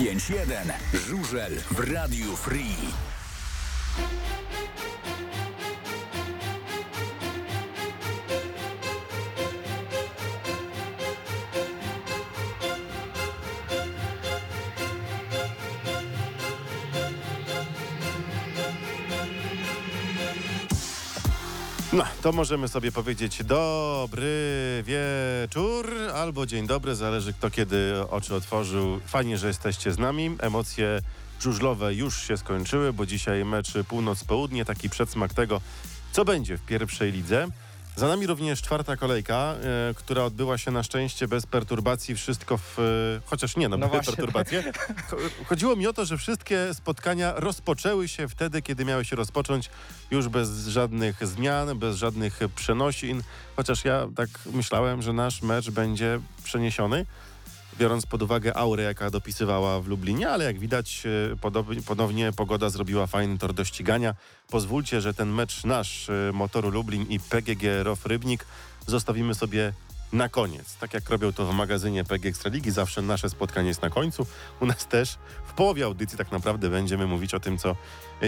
5-1. Żużel w Radiu Free. No, to możemy sobie powiedzieć dobry wieczór albo dzień dobry, zależy kto kiedy oczy otworzył. Fajnie, że jesteście z nami. Emocje żużlowe już się skończyły, bo dzisiaj mecz północ-południe, taki przedsmak tego, co będzie w pierwszej lidze. Za nami również czwarta kolejka, e, która odbyła się na szczęście bez perturbacji. Wszystko w. E, chociaż nie, no, No były właśnie. perturbacje. Cho- Chodziło mi o to, że wszystkie spotkania rozpoczęły się wtedy, kiedy miały się rozpocząć, już bez żadnych zmian, bez żadnych przenosin. Chociaż ja tak myślałem, że nasz mecz będzie przeniesiony, biorąc pod uwagę aurę, jaka dopisywała w Lublinie, ale jak widać, e, ponownie pogoda zrobiła fajny tor do ścigania. Pozwólcie, że ten mecz nasz e, Motoru Lublin i PGG ROF Rybnik zostawimy sobie na koniec. Tak jak robią to w magazynie PG Ekstraligi, zawsze nasze spotkanie jest na końcu. U nas też w połowie audycji tak naprawdę będziemy mówić o tym, co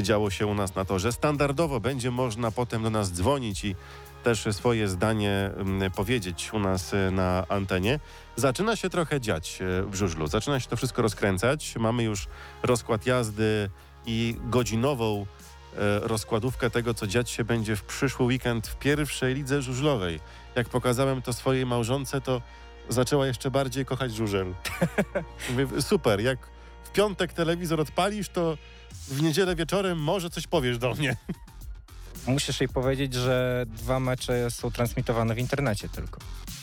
działo się u nas na torze. Standardowo będzie można potem do nas dzwonić i też swoje zdanie mm, powiedzieć u nas y, na antenie. Zaczyna się trochę dziać y, w żużlu. Zaczyna się to wszystko rozkręcać. Mamy już rozkład jazdy i godzinową e, rozkładówkę tego, co dziać się będzie w przyszły weekend w pierwszej lidze żużlowej. Jak pokazałem to swojej małżonce, to zaczęła jeszcze bardziej kochać żużel. Super, jak w piątek telewizor odpalisz, to w niedzielę wieczorem może coś powiesz do mnie. Musisz jej powiedzieć, że dwa mecze są transmitowane w internecie tylko.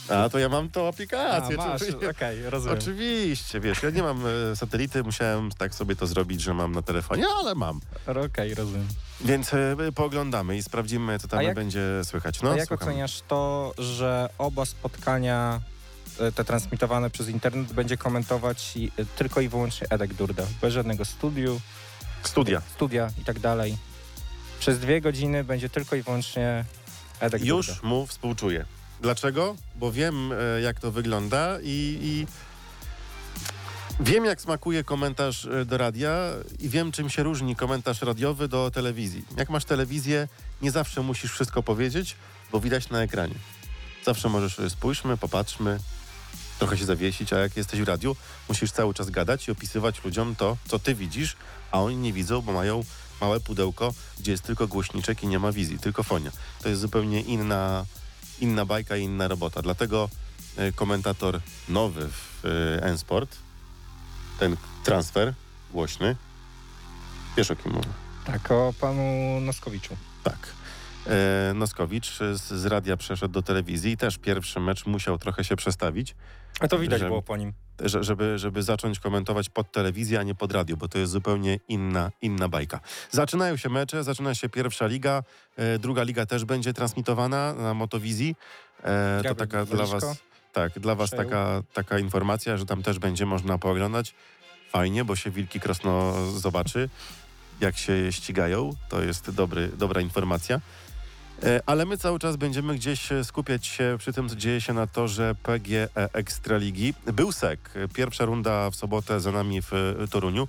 A to ja mam tą aplikację. A, masz, okej, rozumiem. Oczywiście, wiesz, ja nie mam e, satelity, musiałem tak sobie to zrobić, że mam na telefonie, ale mam. Okej, rozumiem. Więc e, pooglądamy i sprawdzimy, co tam jak- będzie słychać. No, A jak słucham. oceniasz to, że oba spotkania e, te transmitowane przez internet będzie komentować i, e, tylko i wyłącznie Edek Durda, bez żadnego studiu, Studia. studia i tak dalej. Przez dwie godziny będzie tylko i wyłącznie Edek Już mu współczuję. Dlaczego? Bo wiem, e, jak to wygląda i, i wiem, jak smakuje komentarz e, do radia i wiem, czym się różni komentarz radiowy do telewizji. Jak masz telewizję, nie zawsze musisz wszystko powiedzieć, bo widać na ekranie. Zawsze możesz, e, spójrzmy, popatrzmy, trochę się zawiesić, a jak jesteś w radiu, musisz cały czas gadać i opisywać ludziom to, co ty widzisz, a oni nie widzą, bo mają małe pudełko, gdzie jest tylko głośniczek i nie ma wizji, tylko fonia. To jest zupełnie inna, inna bajka i inna robota. Dlatego e, komentator nowy w e, N-Sport, ten transfer głośny, wiesz o kim mówię. Tak, o panu Noskowiczu. Tak. E, Noskowicz z, z radia przeszedł do telewizji i też pierwszy mecz musiał trochę się przestawić, A to widać Że- było po nim. że- żeby, żeby zacząć komentować pod telewizję, a nie pod radio, bo to jest zupełnie inna, inna bajka. Zaczynają się mecze, zaczyna się pierwsza liga, e, druga liga też będzie transmitowana na Motowizji. E, to taka dla was, tak, dla was taka, taka informacja, że tam też będzie można pooglądać. Fajnie, bo się Wilki Krosno zobaczy, jak się ścigają. To jest dobry, dobra informacja. E, Ale my cały czas będziemy gdzieś e, skupiać się przy tym, co dzieje się na torze PGE Ekstraligi. Był SEK. Pierwsza runda w sobotę za nami w e, Toruniu.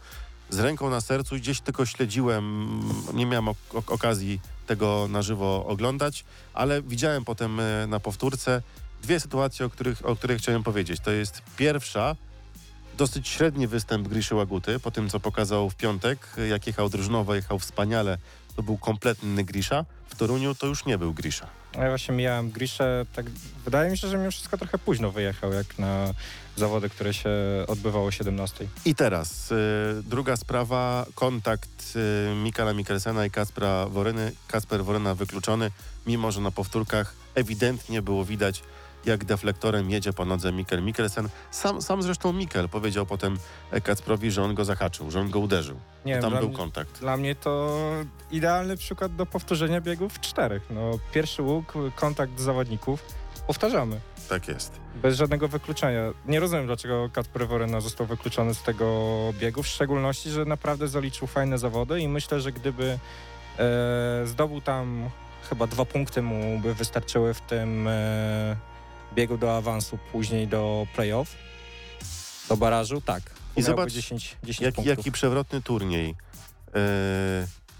Z ręką na sercu gdzieś tylko śledziłem, nie miałem ok- ok- okazji tego na żywo oglądać, ale widziałem potem na powtórce dwie sytuacje, o których, o których chciałem powiedzieć. To jest pierwsza, dosyć średni występ Griszy Łaguty, po tym co pokazał w piątek, jak jechał drużynowo, jechał wspaniale, to był kompletny Grisza. W Toruniu to już nie był Grisza. Ja właśnie mijałem Griszę, tak wydaje mi się, że mimo wszystko trochę późno wyjechał, jak na zawody, które się odbywało o 17. I teraz y, druga sprawa, kontakt y, Mikala Mikkelsena i Kaspra Woryny. Kasper Woryna wykluczony, mimo że na powtórkach ewidentnie było widać, jak deflektorem jedzie po nodze Mikkel Mikkelsen. Sam, sam zresztą Mikkel powiedział potem Kacprowi, że on go zahaczył, że on go uderzył. Nie Tam był mnie- kontakt. Dla mnie to idealny przykład do powtórzenia biegów czterech. No, pierwszy łuk, kontakt zawodników, powtarzamy. Tak jest. Bez żadnego wykluczenia. Nie rozumiem, dlaczego Kacper Woryna został wykluczony z tego biegu, w szczególności, że naprawdę zaliczył fajne zawody i myślę, że gdyby e, zdobył tam chyba dwa punkty mu by wystarczyły w tym e, biegu do awansu, później do playoff, do barażu, tak. I zobacz, 10, 10 Jak, jaki przewrotny turniej. E,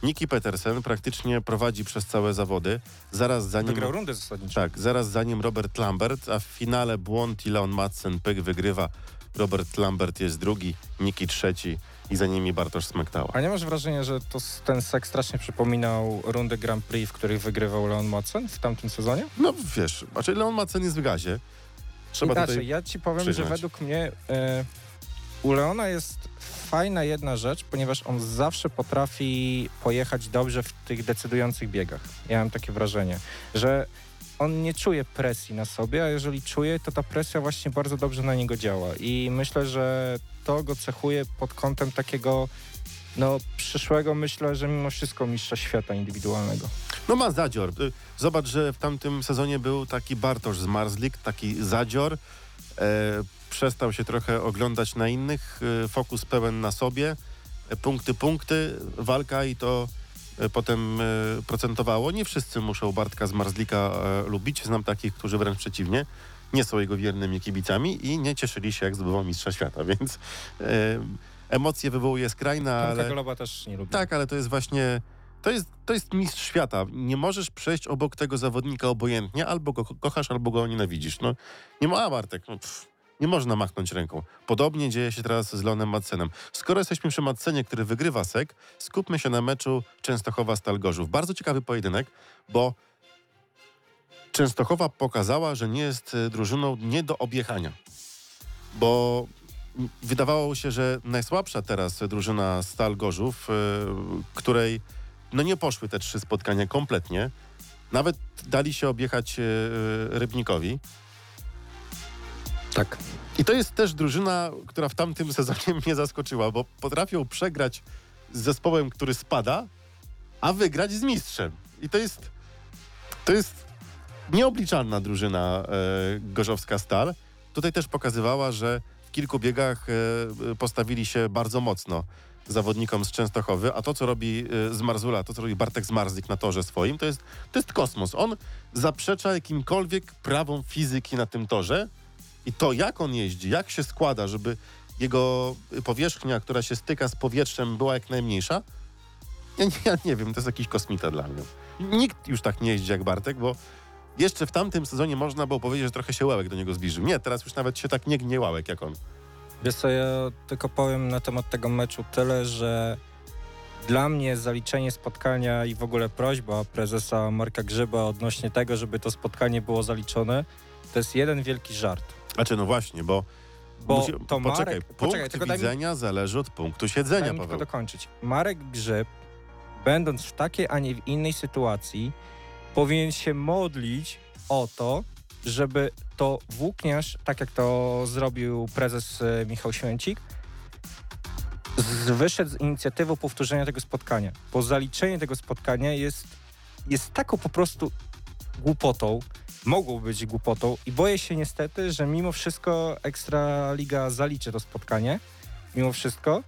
Niki Petersen praktycznie prowadzi przez całe zawody. Zaraz za nim, Wygrał rundę zasadniczą. tak, zaraz za nim Robert Lambert, a w finale błąd i Leon Madsen pyk wygrywa. Robert Lambert jest drugi, Niki trzeci i za nimi Bartosz Smektała. A nie masz wrażenia, że to, ten sek strasznie przypominał rundy Grand Prix, w których wygrywał Leon Madsen w tamtym sezonie? No wiesz, znaczy Leon Madsen jest w gazie. Trzeba Inaczej, tutaj... ja ci powiem, że przyznać. według mnie e, u Leona jest fajna jedna rzecz, ponieważ on zawsze potrafi pojechać dobrze w tych decydujących biegach. Ja mam takie wrażenie, że on nie czuje presji na sobie, a jeżeli czuje, to ta presja właśnie bardzo dobrze na niego działa. I myślę, że to go cechuje pod kątem takiego no przyszłego, myślę, że mimo wszystko mistrza świata indywidualnego. No ma zadzior. Y, Zobacz, że w tamtym sezonie był taki Bartosz z Marzlik, taki zadzior. E, przestał się trochę oglądać na innych, e, fokus pełen na sobie. E, punkty, punkty, walka i to potem e, procentowało. Nie wszyscy muszą Bartka z Marzlika e, lubić. Znam takich, którzy wręcz przeciwnie. Nie są jego wiernymi kibicami i nie cieszyli się, jak zdobywał mistrza świata, więc e, emocje wywołuje skrajna, ale... Goloba też nie lubi. Tak, ale to jest właśnie. To jest, to jest mistrz świata. Nie możesz przejść obok tego zawodnika obojętnie, albo go ko- kochasz, albo go nienawidzisz. No, nie ma, a Bartek, no, pff, nie można machnąć ręką. Podobnie dzieje się teraz z Leonem Madsenem. Skoro jesteśmy przy Madsenie, który wygrywa sek, skupmy się na meczu Częstochowa-Stal Gorzów. Bardzo ciekawy pojedynek, bo Częstochowa pokazała, że nie jest e, drużyną nie do objechania. Bo wydawało się, że najsłabsza teraz drużyna Stal Gorzów, e, której no nie poszły te trzy spotkania kompletnie. Nawet dali się objechać e, Rybnikowi. Tak. I to jest też drużyna, która w tamtym sezonie mnie zaskoczyła, bo potrafią przegrać z zespołem, który spada, a wygrać z mistrzem. I to jest to jest nieobliczalna drużyna e, Gorzowska Stal. Tutaj też pokazywała, że w kilku biegach e, postawili się bardzo mocno zawodnikom z Częstochowy, a to, co robi e, z Marzula, to, co robi Bartek Zmarzik na torze swoim, to jest, to jest kosmos. On zaprzecza jakimkolwiek prawom fizyki na tym torze i to, jak on jeździ, jak się składa, żeby jego powierzchnia, która się styka z powietrzem, była jak najmniejsza, ja, ja nie wiem, to jest jakiś kosmita dla mnie. Nikt już tak nie jeździ jak Bartek, bo jeszcze w tamtym sezonie można było powiedzieć, że trochę się Łałek do niego zbliżył. Nie, teraz już nawet się tak nie gnie Łałek jak on. Wiesz co, ja tylko powiem na temat tego meczu tyle, że dla mnie zaliczenie spotkania i w ogóle prośba prezesa Marka Grzyba odnośnie tego, żeby to spotkanie było zaliczone, to jest jeden wielki żart. Znaczy, no właśnie, bo, Bo musi- to poczekaj, Marek... punkt Poczekaj, daj mi, widzenia zależy od punktu daj siedzenia, mi tylko Paweł. dokończyć. Marek Grzyb, będąc w takiej, a nie w innej sytuacji, powinien się modlić o to, żeby to włókniarz, tak jak to zrobił prezes e, Michał Święcik, z, wyszedł z inicjatywą powtórzenia tego spotkania. Bo zaliczenie tego spotkania jest, jest taką po prostu głupotą, mogło być głupotą i boję się niestety, że mimo wszystko Ekstraliga zaliczy to spotkanie, mimo wszystko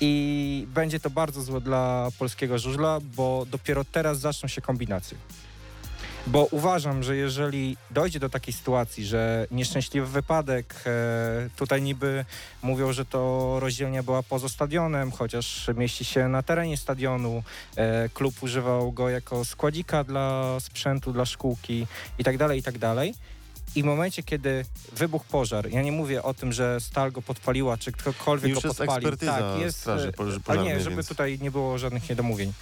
i będzie to bardzo złe dla polskiego żużla, bo dopiero teraz zaczną się kombinacje. Bo uważam, że jeżeli dojdzie do takiej sytuacji, że nieszczęśliwy wypadek, e, tutaj niby mówią, że to rozdzielnia była poza stadionem, chociaż mieści się na terenie stadionu, e, klub używał go jako składzika dla sprzętu, dla szkółki i tak dalej, i tak dalej. I w momencie, kiedy wybuchł pożar, ja nie mówię o tym, że stal go podpaliła, czy ktokolwiek Już go jest podpalił. tak, jest, Straży e, Poż- ale Pożarnej, nie, żeby więc- tutaj nie było żadnych niedomówień.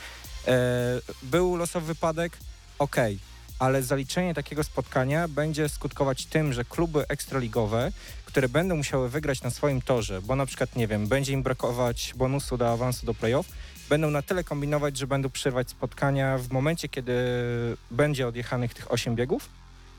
Był losowy wypadek, okej, ale zaliczenie takiego spotkania będzie skutkować tym, że kluby ekstraligowe, które będą musiały wygrać na swoim torze, bo na przykład, nie wiem, będzie im brakować bonusu do awansu do playoff, będą na tyle kombinować, że będą przerwać spotkania w momencie, kiedy będzie odjechanych tych 8 biegów,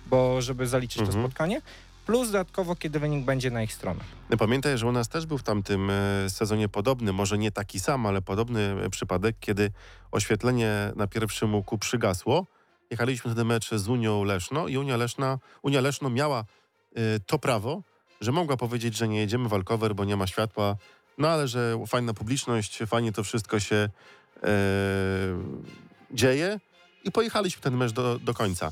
bo żeby zaliczyć Mhm. to spotkanie, plus dodatkowo, kiedy wynik będzie na ich stronę. Pamiętaj, że u nas też był w tamtym e, sezonie podobny, może nie taki sam, ale podobny e, przypadek, kiedy oświetlenie na pierwszym łuku przygasło. Jechaliśmy wtedy mecz z Unią Leszno i Unia, Leszna, Unia Leszno miała e, to prawo, że mogła powiedzieć, że nie jedziemy walkover, bo nie ma światła, no ale że fajna publiczność, fajnie to wszystko się e, dzieje i pojechaliśmy ten mecz do, do końca.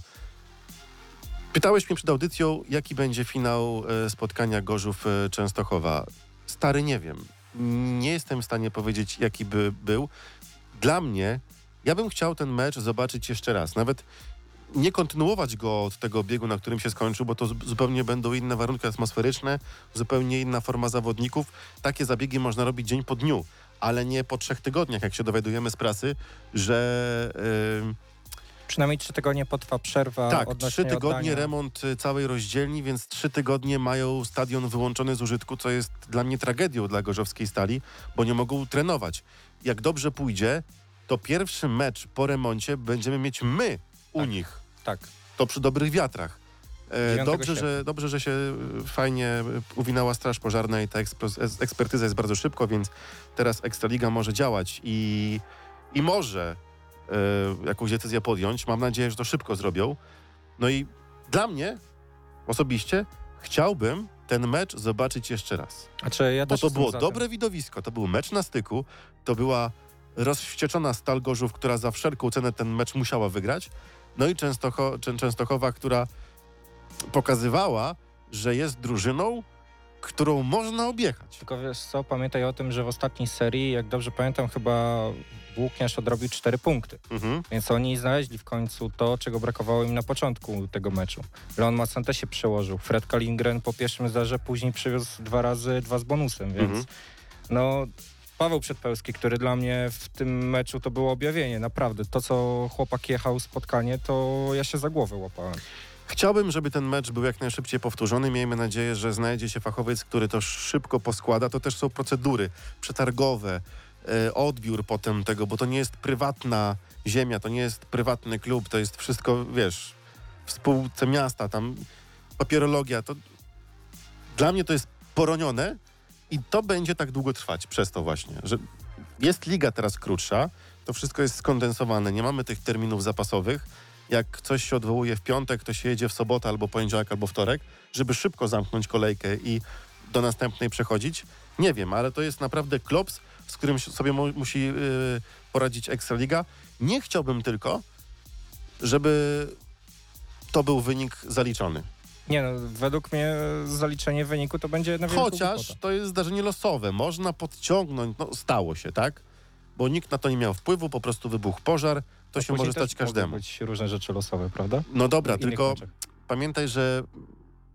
Pytałeś mnie przed audycją, jaki będzie finał e, spotkania Gorzów-Częstochowa. Stary, nie wiem. Nie jestem w stanie powiedzieć, jaki by był. Dla mnie, ja bym chciał ten mecz zobaczyć jeszcze raz. Nawet nie kontynuować go od tego biegu, na którym się skończył, bo to zu- zupełnie będą inne warunki atmosferyczne, zupełnie inna forma zawodników. Takie zabiegi można robić dzień po dniu, ale nie po trzech tygodniach, jak się dowiadujemy z prasy, że... ym, Przynajmniej trzy tygodnie potrwa przerwa tak, trzy tygodnie oddania. remont y, całej rozdzielni, więc trzy tygodnie mają stadion wyłączony z użytku, co jest dla mnie tragedią dla Gorzowskiej Stali, bo nie mogą trenować. Jak dobrze pójdzie, to pierwszy mecz po remoncie będziemy mieć my u Tak. nich. Tak. To przy dobrych wiatrach. E, 9 dobrze, sierpnia. że, dobrze, że się y, fajnie y, uwinęła Straż Pożarna i ta ekspertyza jest bardzo szybko, więc teraz Ekstraliga może działać i, i może e, jakąś decyzję podjąć. Mam nadzieję, że to szybko zrobią. No i dla mnie osobiście chciałbym ten mecz zobaczyć jeszcze raz. Znaczy, ja Bo to było dobre widowisko, to był mecz na styku, to była rozwścieczona Stal Gorzów, która za wszelką cenę ten mecz musiała wygrać. No i Częstocho- Czę- Częstochowa, która pokazywała, że jest drużyną, którą można objechać. Tylko wiesz co, pamiętaj o tym, że w ostatniej serii, jak dobrze pamiętam, chyba Włókniarz odrobił cztery punkty. Mhm. Więc oni znaleźli w końcu to, czego brakowało im na początku tego meczu. Leon Macante się przełożył. Fred Kalingren po pierwszym zdarze później przywiózł dwa razy dwa z bonusem, więc Mhm. no Paweł Przedpełski, który dla mnie w tym meczu to było objawienie, naprawdę. To, co chłopak jechał spotkanie, to ja się za głowę łapałem. Chciałbym, żeby ten mecz był jak najszybciej powtórzony. Miejmy nadzieję, że znajdzie się fachowiec, który to szybko poskłada. To też są procedury przetargowe, e, odbiór potem tego, bo to nie jest prywatna ziemia, to nie jest prywatny klub, to jest wszystko, wiesz, w miasta, tam papierologia. To dla mnie to jest poronione i to będzie tak długo trwać przez to właśnie, że jest liga teraz krótsza, to wszystko jest skondensowane, nie mamy tych terminów zapasowych. Jak coś się odwołuje w piątek, to się jedzie w sobotę albo poniedziałek, albo wtorek, żeby szybko zamknąć kolejkę i do następnej przechodzić. Nie wiem, ale to jest naprawdę klops, z którym sobie mu, musi yy, poradzić Ekstraliga. Nie chciałbym tylko, żeby to był wynik zaliczony. Nie no, według mnie zaliczenie wyniku to będzie na Chociaż to jest zdarzenie losowe. Można podciągnąć, no stało się, tak? Bo nikt na to nie miał wpływu, po prostu wybuchł pożar. To A się może stać każdemu. być różne rzeczy losowe, prawda? No dobra, tylko meczach. pamiętaj, że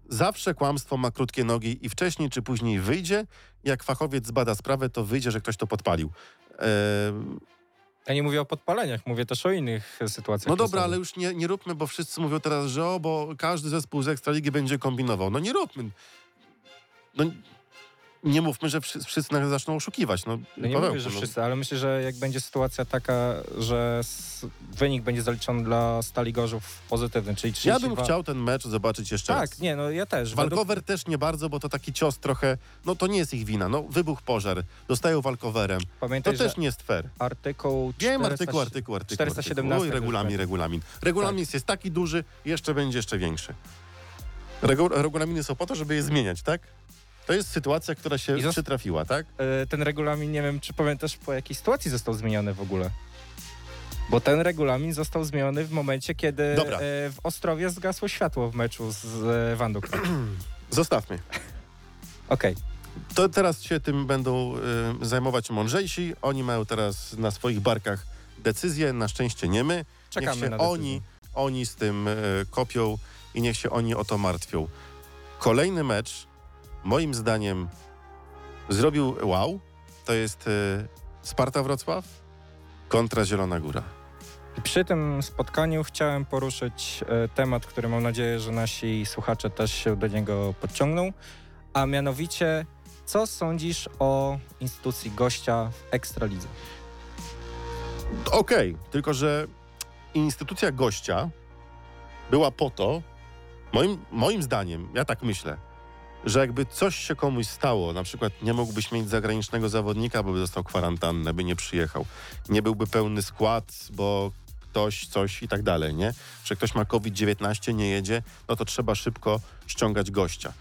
zawsze kłamstwo ma krótkie nogi i wcześniej czy później wyjdzie. Jak fachowiec zbada sprawę, to wyjdzie, że ktoś to podpalił. Ehm, Ja nie mówię o podpaleniach, mówię też o innych sytuacjach. no dobra, ale już nie, nie róbmy, bo wszyscy mówią teraz, że o, bo każdy zespół z Ekstraligi będzie kombinował. No nie róbmy. No nie mówmy, że wszyscy, nagle zaczną oszukiwać. No, No nie Pawełku, mówię, że no. wszyscy, ale myślę, że jak będzie sytuacja taka, że wynik będzie zaliczony dla Stali Gorzów pozytywny, czyli 32... Ja bym chciał ten mecz zobaczyć jeszcze Tak, raz. nie, no ja też. Według- Walkover też nie bardzo, bo to taki cios trochę, no to nie jest ich wina. No wybuch pożar, dostają walkowerem. To Pamiętaj, też że nie jest fair. artykuł Wiem 400 artykuł, artykuł, artykuł. 417 artykuł. Oj, też regulamin, regulamin. Regulamin jest taki duży, jeszcze będzie jeszcze większy. Regu regulaminy są po to, żeby je zmieniać, tak? To jest sytuacja, która się I zos- przytrafiła, tak? E, Ten regulamin, nie wiem, czy pamiętasz, po jakiej sytuacji został zmieniony w ogóle. Bo ten regulamin został zmieniony w momencie, kiedy e, w Ostrowie zgasło światło w meczu z e, Wandą. Okej. Zostawmy. To teraz się tym będą y, zajmować mądrzejsi. Oni mają teraz na swoich barkach decyzje, na szczęście nie my. Czekamy niech się na decyzję. oni, oni z tym y, kopią i niech się oni o to martwią. Kolejny mecz, moim zdaniem, zrobił wow. To jest y, Sparta Wrocław kontra Zielona Góra. Przy tym spotkaniu chciałem poruszyć e, temat, który mam nadzieję, że nasi słuchacze też się do niego podciągną, a mianowicie, co sądzisz o instytucji gościa w Ekstralidze? Okej, tylko że instytucja gościa była po to, moim, moim zdaniem, ja tak myślę, że jakby coś się komuś stało, na przykład nie mógłbyś mieć zagranicznego zawodnika, bo by dostał kwarantannę, by nie przyjechał, nie byłby pełny skład, bo ktoś coś i tak dalej, nie? Że ktoś ma COVID-19, nie jedzie, no to trzeba szybko ściągać gościa.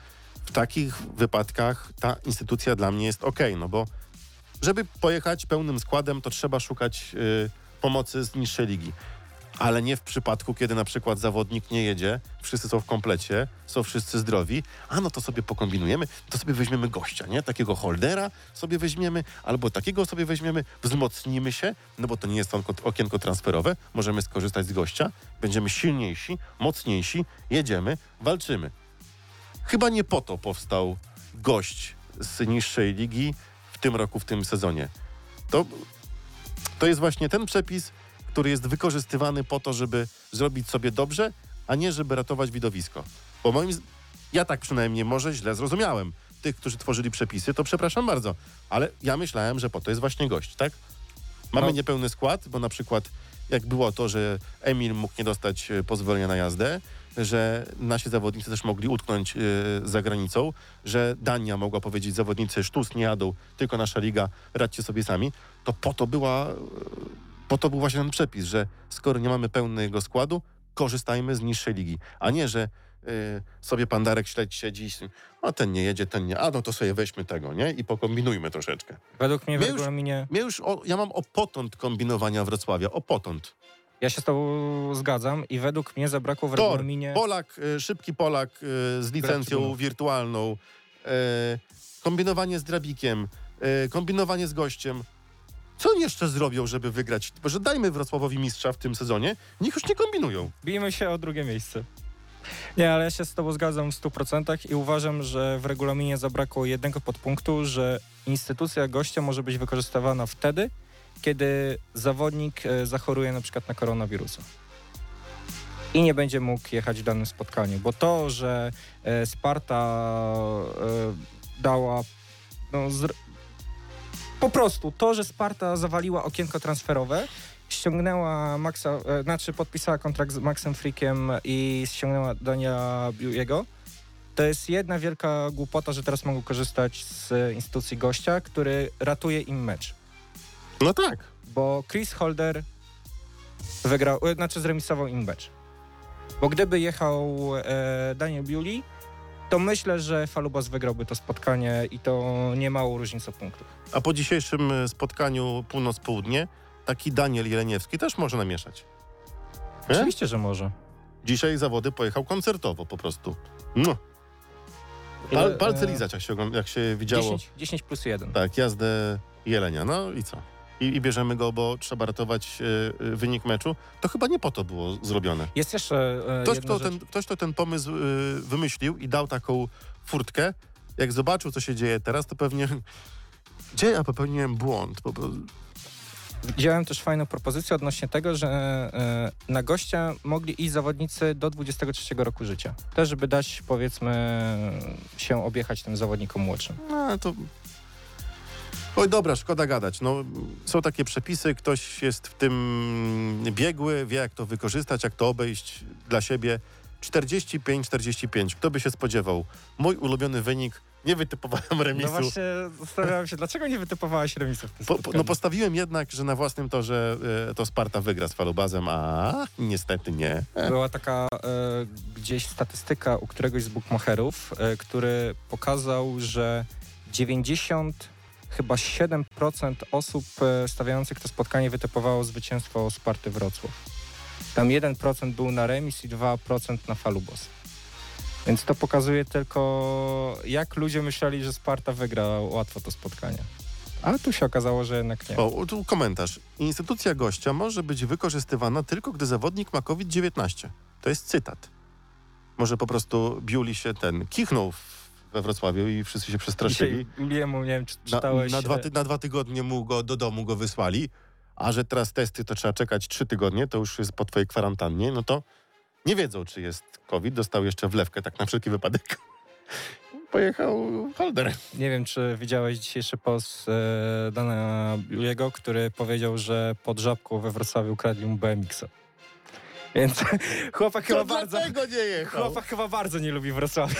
W takich wypadkach ta instytucja dla mnie jest ok, no bo żeby pojechać pełnym składem, to trzeba szukać y, pomocy z niższej ligi. Ale nie w przypadku, kiedy na przykład zawodnik nie jedzie, wszyscy są w komplecie, są wszyscy zdrowi, a no to sobie pokombinujemy, to sobie weźmiemy gościa, nie? Takiego holdera sobie weźmiemy, albo takiego sobie weźmiemy, wzmocnimy się, no bo to nie jest okienko, transferowe, możemy skorzystać z gościa, będziemy silniejsi, mocniejsi, jedziemy, walczymy. Chyba nie po to powstał gość z niższej ligi w tym roku, w tym sezonie. To, to jest właśnie ten przepis, który jest wykorzystywany po to, żeby zrobić sobie dobrze, a nie żeby ratować widowisko. Bo moim z... ja tak przynajmniej może źle zrozumiałem tych, którzy tworzyli przepisy, to przepraszam bardzo, ale ja myślałem, że po to jest właśnie gość, tak? Mamy No. niepełny skład, bo na przykład jak było to, że Emil mógł nie dostać e, pozwolenia na jazdę, że nasi zawodnicy też mogli utknąć e, za granicą, że Dania mogła powiedzieć zawodnicy sztus nie jadą, tylko nasza liga, radźcie sobie sami, to po to była, po to był właśnie ten przepis, że skoro nie mamy pełnego składu, korzystajmy z niższej ligi, a nie, że e, sobie pandarek śledź siedzi, a ten nie jedzie, ten nie, a no to sobie weźmy tego, nie? I pokombinujmy troszeczkę. Według mnie w regulaminie, Mnie już, o, ja mam o potąd kombinowania Wrocławia, o potąd. ja się z tobą zgadzam i według mnie zabrakło w Tor, regulaminie... Polak, y, szybki Polak y, z licencją wirtualną, y, kombinowanie z drabikiem, kombinowanie z gościem. Co oni jeszcze zrobią, żeby wygrać? Może dajmy Wrocławowi mistrza w tym sezonie, niech już nie kombinują. Bijmy się o drugie miejsce. Nie, ale ja się z tobą zgadzam w 100% i uważam, że w regulaminie zabrakło jednego podpunktu, że instytucja gościa może być wykorzystywana wtedy, kiedy zawodnik e, zachoruje na przykład na koronawirusa. I nie będzie mógł jechać w danym spotkaniu, bo to, że e, Sparta e, dała no. Po prostu to, że Sparta zawaliła okienko transferowe, ściągnęła Maxa, e, znaczy podpisała kontrakt z Maxem Freakiem i ściągnęła Dania Biujego, to jest jedna wielka głupota, że teraz mogą korzystać z instytucji gościa, który ratuje im mecz. No tak. Bo Chris Holder wygrał, e, znaczy zremisował im mecz. Bo gdyby jechał e, Daniel Biuli, to myślę, że Falubas wygrałby to spotkanie i to nie małą różnicą punktów. A po dzisiejszym y, spotkaniu północ-południe taki Daniel Jeleniewski też może namieszać. Nie? Oczywiście, że może. Dzisiaj zawody pojechał koncertowo po prostu. No. Pal, palce e, lizać, jak się, jak się widziało. 10, 10 plus 1. Tak, jazdę Jelenia. No i co? I, i bierzemy go, bo trzeba ratować e, wynik meczu. To chyba nie po to było zrobione. Jest jeszcze e, Ktoś, kto ten, ktoś, kto ten pomysł e, wymyślił i dał taką furtkę, jak zobaczył, co się dzieje teraz, to pewnie... Gdzie ja popełniłem błąd? Po, prostu- Widziałem też fajną propozycję odnośnie tego, że na gościa mogli iść zawodnicy do 23 roku życia. Też, żeby dać, powiedzmy, się objechać tym zawodnikom młodszym. No to... Oj, dobra, szkoda gadać. No, są takie przepisy, ktoś jest w tym biegły, wie jak to wykorzystać, jak to obejść dla siebie. 45-45. Kto by się spodziewał? Mój ulubiony wynik. Nie wytypowałem remisu. No właśnie zastanawiałem się, dlaczego nie wytypowałeś remisu w tym Po, po, no postawiłem jednak, że na własnym torze e, to Sparta wygra z Falubazem, a niestety nie. Była taka e, gdzieś statystyka u któregoś z bookmacherów, e, który pokazał, że 90 chyba 7% osób e, stawiających to spotkanie wytypowało zwycięstwo Sparty Wrocław. Tam 1% był na remis i 2% na Falubos. Więc to pokazuje tylko, jak ludzie myśleli, że Sparta wygra łatwo to spotkanie. A tu się okazało, że jednak nie. O, tu komentarz. Instytucja gościa może być wykorzystywana tylko, gdy zawodnik ma COVID-19. To jest cytat. Może po prostu Biuli się ten kichnął we Wrocławiu i wszyscy się przestraszyli. Dzisiaj nie wiem, czy Na, czytałeś... na, dwa, e, ty, na dwa tygodnie mu go do domu go wysłali, a że teraz testy to trzeba czekać trzy tygodnie, to już jest po twojej kwarantannie, no to nie wiedzą, czy jest COVID. Dostał jeszcze wlewkę, tak na wszelki wypadek. Pojechał Holder. Nie wiem, czy widziałeś dzisiejszy post e, Dana Juliego, który powiedział, że pod żabką we Wrocławiu ukradli mu BMX-a. Więc chłopak chyba bardzo... nie jechał. Chłopak chyba bardzo nie lubi Wrocławia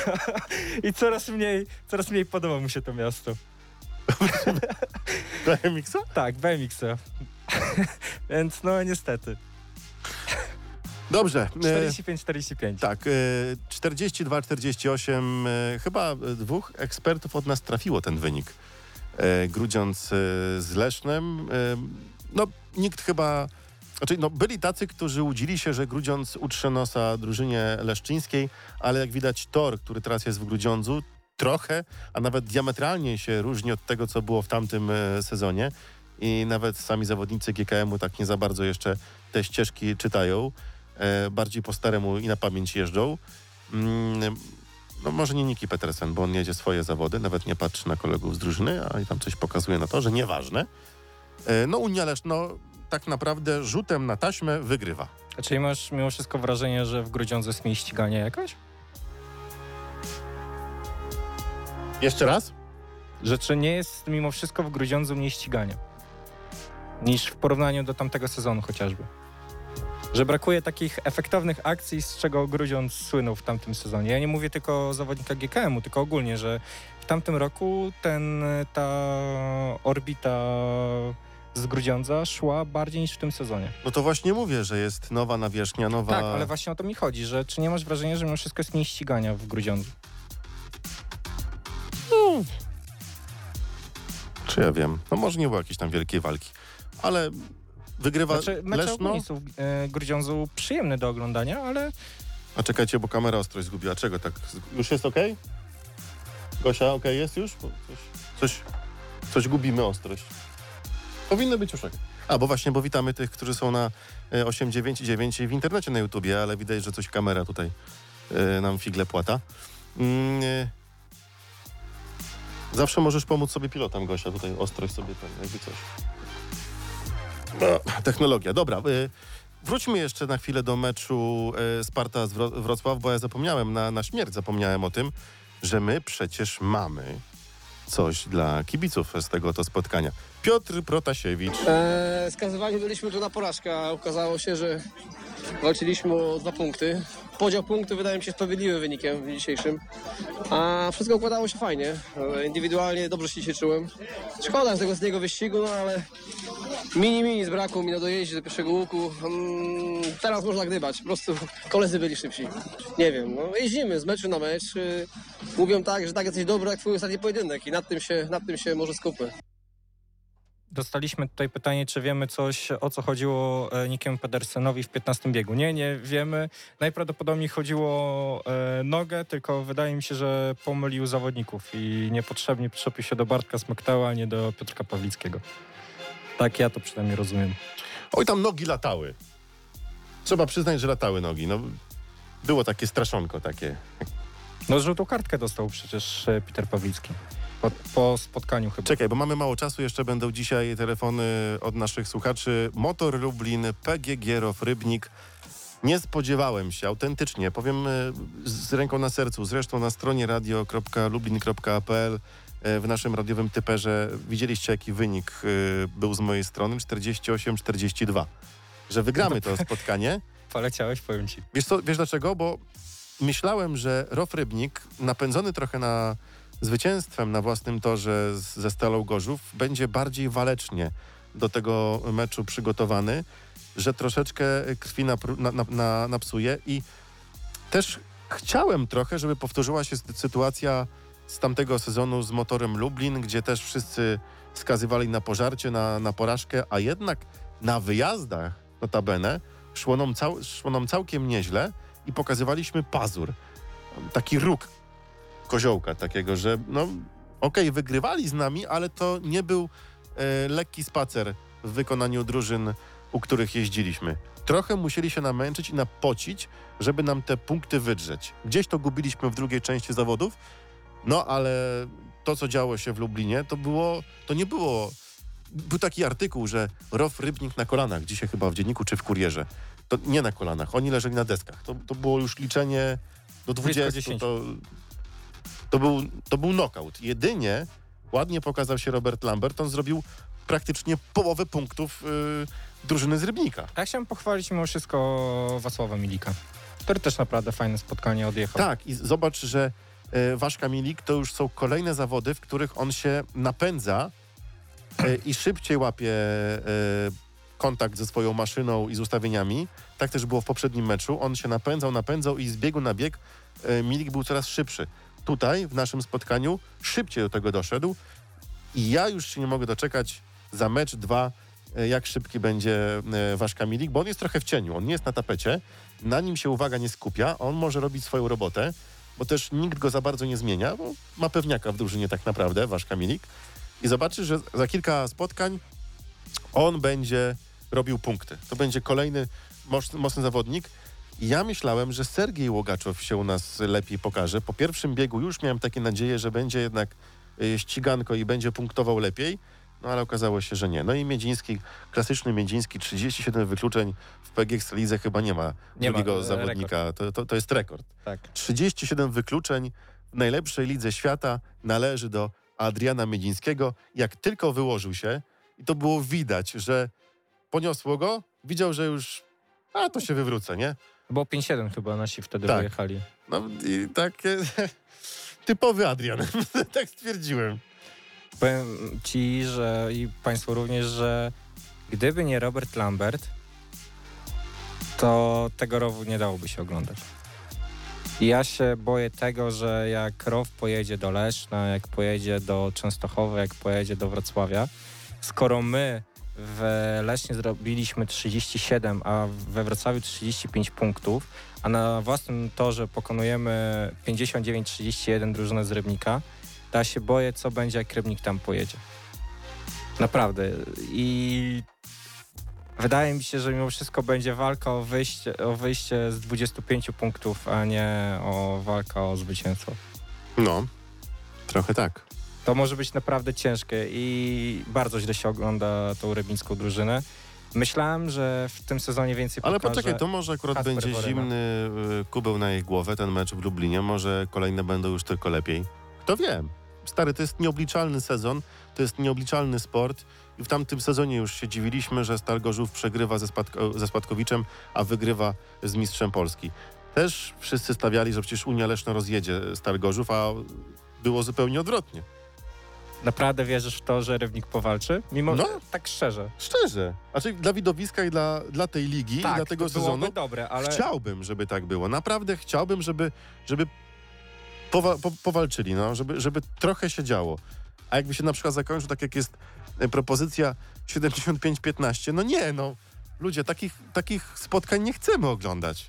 i coraz mniej, coraz mniej podoba mu się to miasto. BMX-a? Tak, BMX-a. Więc no niestety. Dobrze. e, 45-45. Tak, e, 42-48. e, Chyba e, dwóch ekspertów od nas trafiło ten wynik. Grudziądz e, z Lesznem. No, nikt chyba Znaczy, no, byli tacy, którzy łudzili się, że Grudziądz utrze nosa drużynie leszczyńskiej, ale jak widać tor, który teraz jest w Grudziądzu, trochę, a nawet diametralnie się różni od tego, co było w tamtym e, sezonie. I nawet sami zawodnicy GKM-u tak nie za bardzo jeszcze te ścieżki czytają. E, bardziej po staremu i na pamięć jeżdżą. Mm, no może nie Niki Petersen, bo on jedzie swoje zawody, nawet nie patrzy na kolegów z drużyny, a i tam coś pokazuje na to, że nieważne. E, no Unia Leszno tak naprawdę rzutem na taśmę wygrywa. A Czyli masz mimo wszystko wrażenie, że w Grudziądzu jest mniej ścigania jakoś? Jeszcze raz? Że czy nie jest mimo wszystko w Grudziądzu mniej ścigania? Niż w porównaniu do tamtego sezonu chociażby. Że brakuje takich efektownych akcji, z czego Grudziądz słynął w tamtym sezonie. Ja nie mówię tylko o zawodnikach GKM-u, tylko ogólnie, że w tamtym roku ten, ta orbita z Grudziądza szła bardziej niż w tym sezonie. No to właśnie mówię, że jest nowa nawierzchnia, nowa... Tak, ale właśnie o to mi chodzi, że czy nie masz wrażenia, że mimo wszystko jest mniej ścigania w Grudziądzu? Czy ja wiem? No może nie było jakiejś tam wielkiej walki, ale wygrywa Znaczy, Leszno. w e, Grudziądzu przyjemny do oglądania, ale A czekajcie, bo kamera ostrość zgubiła. Czego tak? Już jest ok? Gosia, ok jest już? Coś, coś, coś gubimy ostrość. Powinno być ok. A, bo właśnie, bo witamy tych, którzy są na e, 899 i w internecie na YouTubie, ale widać, że coś kamera tutaj e, nam figle płata. E, zawsze możesz pomóc sobie pilotom, Gosia, tutaj ostrość sobie ten, jakby coś. No, technologia, dobra. y, Wróćmy jeszcze na chwilę do meczu y, Sparta z Wro- Wrocław, bo ja zapomniałem, na, na śmierć zapomniałem o tym, że my przecież mamy coś dla kibiców z tego to spotkania. Piotr Protasiewicz. Eee, skazywani byliśmy tu na porażkę, okazało się, że walczyliśmy o dwa punkty. Podział punktów wydaje mi się sprawiedliwym wynikiem w dzisiejszym. A wszystko układało się fajnie. Eee, Indywidualnie dobrze się czułem. Szkoda tego z niego wyścigu, no ale mini mini zbrakło mi na dojeździe do pierwszego łuku. Mm, teraz można gdybać, po prostu koledzy byli szybsi. Nie wiem, no jeździmy z meczu na mecz. Yy, Mówią tak, że tak jesteś dobry jak twój ostatni pojedynek i nad tym się, nad tym się może skupmy. Dostaliśmy tutaj pytanie, czy wiemy coś, o co chodziło e, Nikiem Pedersenowi w 15 biegu. Nie, nie wiemy. Najprawdopodobniej chodziło o e, nogę, tylko wydaje mi się, że pomylił zawodników i niepotrzebnie przyczepił się do Bartka Smoktała, a nie do Piotrka Pawlickiego. Tak ja to przynajmniej rozumiem. Oj, tam nogi latały. Trzeba przyznać, że latały nogi. No, było takie straszonko takie. No żółtą kartkę dostał przecież e, Peter Pawlicki. Po, po spotkaniu chyba. Czekaj, bo mamy mało czasu, jeszcze będą dzisiaj telefony od naszych słuchaczy. Motor Lublin, PGG Row Rybnik. Nie spodziewałem się, autentycznie, powiem e, z ręką na sercu, zresztą na stronie radio.lublin.pl e, w naszym radiowym typerze widzieliście, jaki wynik e, był z mojej strony, 48-42. Że wygramy to spotkanie. Poleciałeś, powiem ci. Wiesz, co, wiesz dlaczego? Bo myślałem, że Rof Rybnik, napędzony trochę na zwycięstwem na własnym torze ze Stalą Gorzów, będzie bardziej walecznie do tego meczu przygotowany, że troszeczkę krwi napru- na, na, na, napsuje i też chciałem trochę, żeby powtórzyła się sy- sytuacja z tamtego sezonu z motorem Lublin, gdzie też wszyscy skazywali na pożarcie, na, na porażkę, a jednak na wyjazdach, notabene, szło nam, cał, szło nam całkiem nieźle i pokazywaliśmy pazur. Taki róg koziołka takiego, że no okej, wygrywali z nami, ale to nie był e, lekki spacer w wykonaniu drużyn, u których jeździliśmy. Trochę musieli się namęczyć i napocić, żeby nam te punkty wydrzeć. Gdzieś to gubiliśmy w drugiej części zawodów, no ale to, co działo się w Lublinie, to było, to nie było... Był taki artykuł, że Rof Rybnik na kolanach, dzisiaj chyba w Dzienniku czy w Kurierze. To nie na kolanach, oni leżeli na deskach. To, to było już liczenie do Blisko 20. 10. To, to, był, to był knockout. Jedynie ładnie pokazał się Robert Lambert. On zrobił praktycznie połowę punktów y, drużyny z Rybnika. Ja chciałem pochwalić mimo wszystko Wacława Milika, który też naprawdę fajne spotkanie odjechał. Tak, i zobacz, że e, Waszka Milik to już są kolejne zawody, w których on się napędza e, i szybciej łapie e, kontakt ze swoją maszyną i z ustawieniami. Tak też było w poprzednim meczu. On się napędzał, napędzał i z biegu na bieg Milik był coraz szybszy. Tutaj, w naszym spotkaniu, szybciej do tego doszedł i ja już się nie mogę doczekać za mecz dwa e, jak szybki będzie e, wasz Kamilik, bo on jest trochę w cieniu, on nie jest na tapecie, na nim się uwaga nie skupia, on może robić swoją robotę, bo też nikt go za bardzo nie zmienia, bo ma pewniaka w drużynie tak naprawdę, wasz Kamilik. I zobaczysz, że za kilka spotkań on będzie robił punkty. To będzie kolejny moc- mocny zawodnik. Ja myślałem, że Sergiej Łogaczow się u nas lepiej pokaże. Po pierwszym biegu już miałem takie nadzieję, że będzie jednak y, ściganko i będzie punktował lepiej, no ale okazało się, że nie. No i Miedziński, klasyczny Miedziński, 37 wykluczeń w PGX Lidze chyba nie ma Nie ma, drugiego e, zawodnika. To, to, to jest rekord. Tak. 37 wykluczeń w najlepszej lidze świata należy do Adriana Miedzińskiego. Jak tylko wyłożył się, i to było widać, że poniosło go, widział, że już, a to się wywrócę, nie? Było 5-7 chyba nasi wtedy Tak. wyjechali. No i takie typowy Adrian, tak stwierdziłem. Powiem ci, że i państwu również, że gdyby nie Robert Lambert, to tego rowu nie dałoby się oglądać. I ja się boję tego, że jak row pojedzie do Leszna, jak pojedzie do Częstochowy, jak pojedzie do Wrocławia, skoro my w Lesznie zrobiliśmy 37, a we Wrocławiu 35 punktów, a na własnym torze pokonujemy 59-31 drużynę z Rybnika, ja się boję, co będzie, jak Rybnik tam pojedzie. Naprawdę. I wydaje mi się, że mimo wszystko będzie walka o wyjście, o wyjście z 25 punktów, a nie o walka o zwycięstwo. No, trochę tak. To może być naprawdę ciężkie i bardzo źle się ogląda tą rybnicką drużynę. Myślałem, że w tym sezonie więcej Ale pokaże. poczekaj, to może akurat Kacper będzie Woryna. zimny y, kubeł na ich głowę, ten mecz w Lublinie. Może kolejne będą już tylko lepiej. Kto wie? Stary, to jest nieobliczalny sezon, to jest nieobliczalny sport. I w tamtym sezonie już się dziwiliśmy, że Stal Gorzów przegrywa ze, Spadko- ze Spadkowiczem, a wygrywa z mistrzem Polski. Też wszyscy stawiali, że przecież Unia Leszna rozjedzie Stal Gorzów, a było zupełnie odwrotnie. Naprawdę wierzysz w to, że Rybnik powalczy? Mimo, No. tak szczerze. Szczerze. Znaczy dla widowiska i dla, dla tej ligi, i tak, dla tego sezonu dobre, ale Chciałbym, żeby tak było. Naprawdę chciałbym, żeby, żeby powa- po, powalczyli, no, żeby, żeby trochę się działo. A jakby się na przykład zakończył, tak jak jest e, propozycja 75-15, no nie, no. Ludzie, takich, takich spotkań nie chcemy oglądać.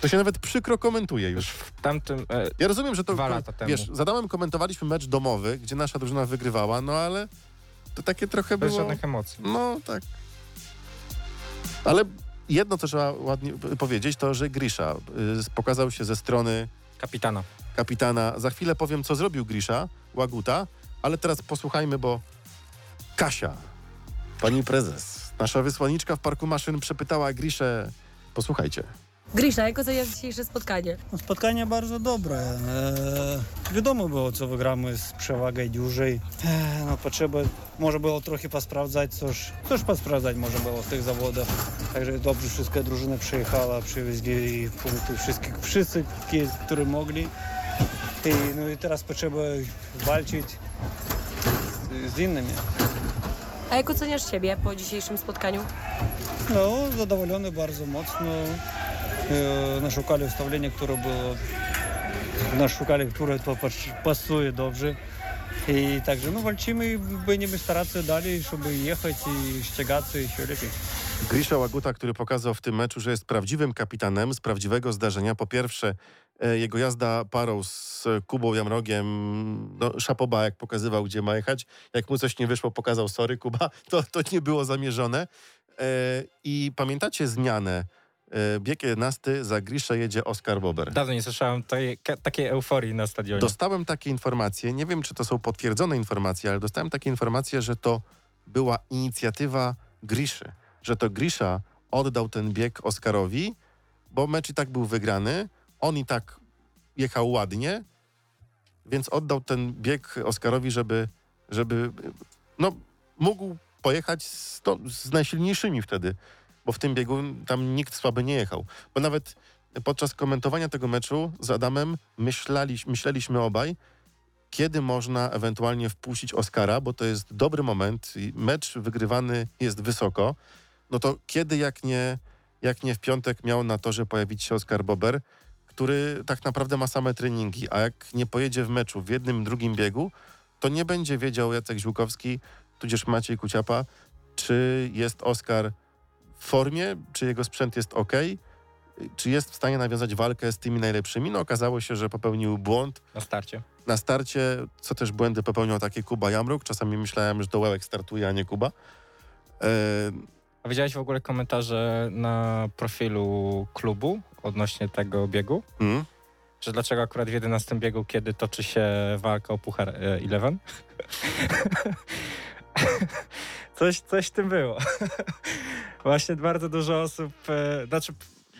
To się nawet przykro komentuje już. w tamtym... E, Ja rozumiem, że to, Dwa lata temu. wiesz, domem komentowaliśmy mecz domowy, gdzie nasza drużyna wygrywała, no ale to takie trochę bez było... żadnych emocji. No tak. Ale jedno, co trzeba ładnie powiedzieć, to że Grisza y, pokazał się ze strony Kapitana. kapitana. Za chwilę powiem, co zrobił Grisza, Łaguta, ale teraz posłuchajmy, bo Kasia, pani prezes, nasza wysłanniczka w Parku Maszyn przepytała Griszę. Posłuchajcie. Grisza, jak oceniasz dzisiejsze spotkanie? No, Spotkanie bardzo dobre. E, wiadomo było, co wygramy z przewagą dłużej. E, no, potrzeba, może było trochę posprawdzać, coś, coś posprawdzać może było w tych zawodach. Także dobrze wszystkie drużyny przyjechała, przywieźli punkty wszystkich, wszyscy, które mogli. I, no i teraz potrzeba walczyć z, z innymi. A jak oceniasz siebie po dzisiejszym spotkaniu? No, zadowolony bardzo mocno. Które było, naszukali, które to pas- pasuje dobrze. I także no, walczymy i będziemy starać się dalej, żeby jechać i ścigać się lepiej. Grisza Łaguta, który pokazał w tym meczu, że jest prawdziwym kapitanem z prawdziwego zdarzenia. Po pierwsze, e, jego jazda parą z Kubą Jamrogiem, no szapoba jak pokazywał, gdzie ma jechać. Jak mu coś nie wyszło, pokazał sorry Kuba, to, to nie było zamierzone. E, I pamiętacie zmianę? E, Bieg 11 za Griszę jedzie Oskar Bober. Dawno nie słyszałem tej, takiej euforii na stadionie. Dostałem takie informacje, nie wiem czy to są potwierdzone informacje, ale dostałem takie informacje, że to była inicjatywa Griszy, że to Grisza oddał ten bieg Oskarowi, bo mecz i tak był wygrany, on i tak jechał ładnie, więc oddał ten bieg Oskarowi, żeby, żeby no, mógł pojechać z, to, z najsilniejszymi wtedy, bo w tym biegu tam nikt słaby nie jechał. Bo nawet podczas komentowania tego meczu z Adamem myśleli, myśleliśmy obaj, kiedy można ewentualnie wpuścić Oscara, bo to jest dobry moment mecz wygrywany jest wysoko, no to kiedy jak nie, jak nie w piątek miał na torze pojawić się Oskar Bober, który tak naprawdę ma same treningi, a jak nie pojedzie w meczu w jednym, drugim biegu, to nie będzie wiedział Jacek Ziłkowski, tudzież Maciej Kuciapa, czy jest Oskar w formie, czy jego sprzęt jest ok, czy jest w stanie nawiązać walkę z tymi najlepszymi. No okazało się, że popełnił błąd Na starcie. na starcie, co też błędy popełniał taki Kuba Jamruk. Czasami myślałem, że to Łełek startuje, a nie Kuba. E, A widziałeś w ogóle komentarze na profilu klubu odnośnie tego biegu? mm, Że dlaczego akurat w 11 biegu, kiedy toczy się walka o Puchar e, Eleven? coś, coś w tym było. Właśnie bardzo dużo osób, e, znaczy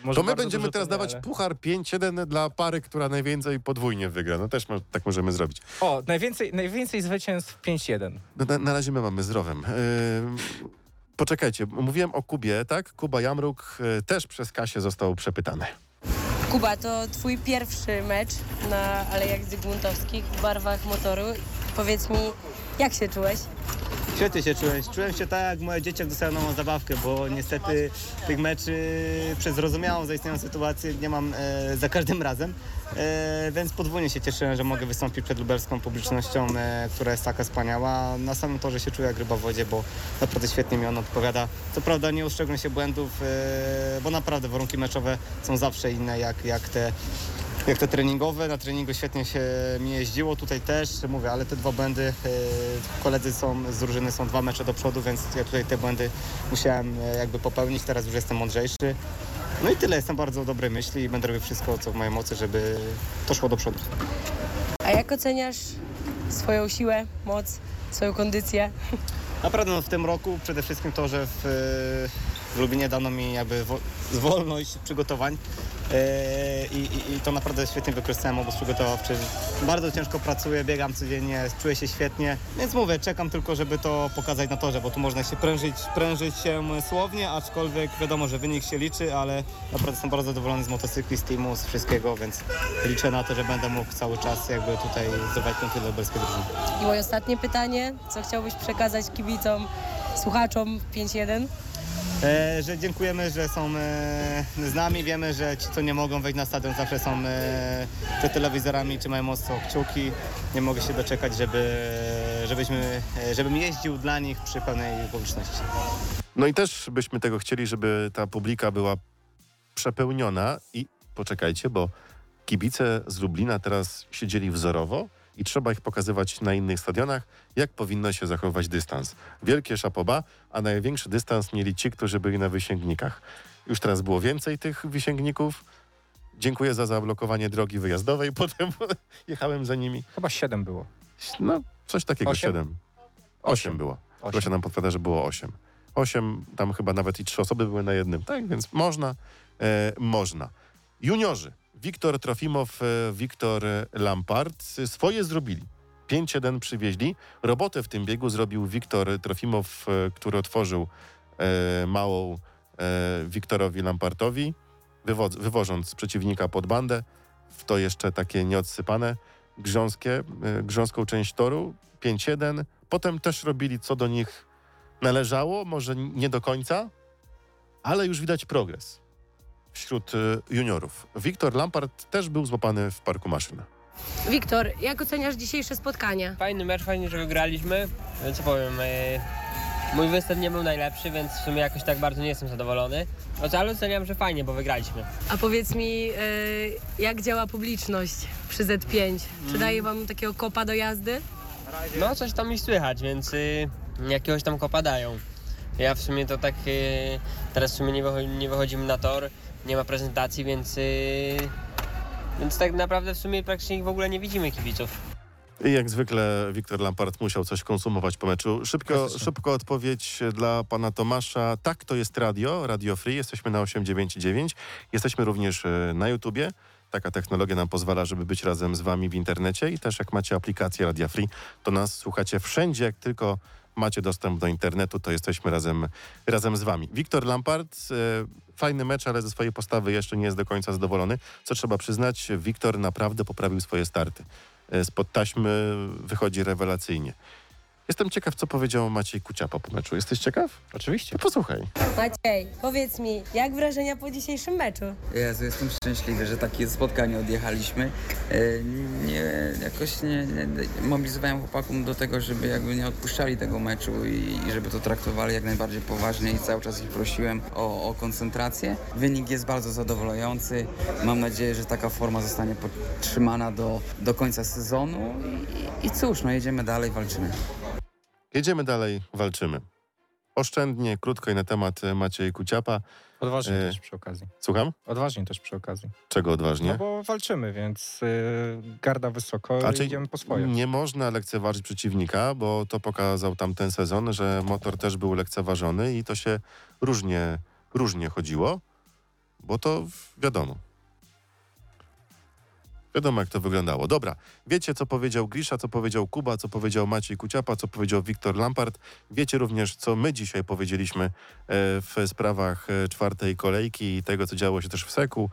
może to my będziemy teraz dawać ale- puchar 5-1 dla pary, która najwięcej podwójnie wygra. No też mo- tak możemy zrobić. O, najwięcej, najwięcej zwycięstw 5-1. No, na, na razie my mamy zdrowym. Yy, poczekajcie, mówiłem o Kubie, tak? Kuba Jamruk yy, też przez Kasię został przepytany. Kuba, to twój pierwszy mecz na Alejach Zygmuntowskich w barwach motoru. Powiedz mi, jak się czułeś? Świetnie się czułem. Czułem się tak, jak moje dzieciak dostają nową zabawkę, bo niestety tych meczy przez zrozumiałą zaistniałą sytuację nie mam e, za każdym razem. E, więc podwójnie się cieszyłem, że mogę wystąpić przed lubelską publicznością, e, która jest taka wspaniała. Na samym torze się czuję jak ryba w wodzie, bo naprawdę świetnie mi on odpowiada. Co prawda nie ustrzegłem się błędów, e, bo naprawdę warunki meczowe są zawsze inne jak, jak te jak te treningowe. Na treningu świetnie się mi jeździło, tutaj też, mówię, ale te dwa błędy, e, koledzy są z drużyny, są dwa mecze do przodu, więc ja tutaj te błędy musiałem e, jakby popełnić, teraz już jestem mądrzejszy. No i tyle, jestem bardzo dobrej myśli i będę robił wszystko, co w mojej mocy, żeby to szło do przodu. A jak oceniasz swoją siłę, moc, swoją kondycję? Naprawdę no, w tym roku przede wszystkim to, że w, w Lubinie dano mi jakby wo- wolność przygotowań e, i, i, i to naprawdę świetnie wykorzystałem obóz przygotowawczy. Bardzo ciężko pracuję, biegam codziennie, czuję się świetnie, więc mówię, czekam tylko, żeby to pokazać na torze, bo tu można się prężyć, prężyć się słownie, aczkolwiek wiadomo, że wynik się liczy, ale naprawdę jestem bardzo zadowolony z motocykli, z teamu, z wszystkiego, więc liczę na to, że będę mógł cały czas jakby tutaj zdobywać punkty dla lubelskiej drużyny. I moje ostatnie pytanie, co chciałbyś przekazać kibicom, słuchaczom 5-1? E, że dziękujemy, że są e, z nami. Wiemy, że ci, co nie mogą wejść na stadion, zawsze są e, przed telewizorami, trzymają mocno kciuki. Nie mogę się doczekać, żeby, żebyśmy, żebym jeździł dla nich przy pełnej publiczności. No i też byśmy tego chcieli, żeby ta publika była przepełniona i poczekajcie, bo kibice z Lublina teraz siedzieli wzorowo i trzeba ich pokazywać na innych stadionach, jak powinno się zachować dystans. Wielkie szapoba, a największy dystans mieli ci, którzy byli na wysięgnikach. Już teraz było więcej tych wysięgników. Dziękuję za zablokowanie drogi wyjazdowej. Potem jechałem za nimi. Chyba 7 było. No, coś takiego, Osiem? siedem. Osiem było. Osiem. Gosia nam podpowiada, że było osiem. Osiem, tam chyba nawet i trzy osoby były na jednym. Tak, więc można, e, można. Juniorzy. Wiktor Trofimow, e, Wiktor Lampard swoje zrobili. 5-1 przywieźli. Robotę w tym biegu zrobił Wiktor Trofimow, e, który otworzył e, małą e, Wiktorowi Lampartowi, wywo- wywożąc przeciwnika pod bandę. W to jeszcze takie nieodsypane grząskie, e, grząską część toru. 5-1. Potem też robili, co do nich należało, może nie do końca, ale już widać progres wśród e, juniorów. Wiktor Lampard też był złapany w parku maszyn. Wiktor, jak oceniasz dzisiejsze spotkanie? Fajny mecz, fajnie, że wygraliśmy. E, Co powiem, e, mój występ nie był najlepszy, więc w sumie jakoś tak bardzo nie jestem zadowolony. No, Ale oceniam, że fajnie, bo wygraliśmy. A powiedz mi, y, jak działa publiczność przy Z5? Czy daje wam takiego kopa do jazdy? No coś tam mi słychać, więc y, jakiegoś tam kopa dają. Ja w sumie to tak, y, teraz w sumie nie, wycho- nie wychodzimy na tor, nie ma prezentacji, więc, y, więc tak naprawdę w sumie praktycznie w ogóle nie widzimy kibiców. I jak zwykle Wiktor Lampard musiał coś konsumować po meczu. Szybko, szybko odpowiedź dla pana Tomasza. Tak, to jest radio, Radio Free. Jesteśmy na 899. Jesteśmy również e, na YouTubie. Taka technologia nam pozwala, żeby być razem z wami w internecie i też jak macie aplikację Radia Free, to nas słuchacie wszędzie, jak tylko macie dostęp do internetu, to jesteśmy razem, razem z wami. Wiktor Lampard, e, fajny mecz, ale ze swojej postawy jeszcze nie jest do końca zadowolony. Co trzeba przyznać, Wiktor naprawdę poprawił swoje starty. E, Spod taśmy wychodzi rewelacyjnie. Jestem ciekaw, co powiedział Maciej Kuciapa po meczu. Jesteś ciekaw? Oczywiście. To posłuchaj. Maciej, powiedz mi, jak wrażenia po dzisiejszym meczu? Jezu, jestem szczęśliwy, że takie spotkanie odjechaliśmy. E, Nie, jakoś nie, nie mobilizowałem chłopaków do tego, żeby jakby nie odpuszczali tego meczu i, i żeby to traktowali jak najbardziej poważnie i cały czas ich prosiłem o, o koncentrację. Wynik jest bardzo zadowalający. Mam nadzieję, że taka forma zostanie podtrzymana do, do końca sezonu i, i cóż, no jedziemy dalej, walczymy. Jedziemy dalej, walczymy. Oszczędnie, krótko i na temat e, Maciej Kuciapa. Odważnie E, też przy okazji. Słucham? Odważnie też przy okazji. Czego odważnie? No bo walczymy, więc y, garda wysoko A i czy idziemy po swoje. Nie można lekceważyć przeciwnika, bo to pokazał tamten sezon, że motor też był lekceważony i to się różnie, różnie chodziło, bo to wiadomo. Wiadomo, jak to wyglądało. Dobra, wiecie, co powiedział Grisza, co powiedział Kuba, co powiedział Maciej Kuciapa, co powiedział Wiktor Lampard. Wiecie również, co my dzisiaj powiedzieliśmy e, w sprawach e, czwartej kolejki i tego, co działo się też w Seku,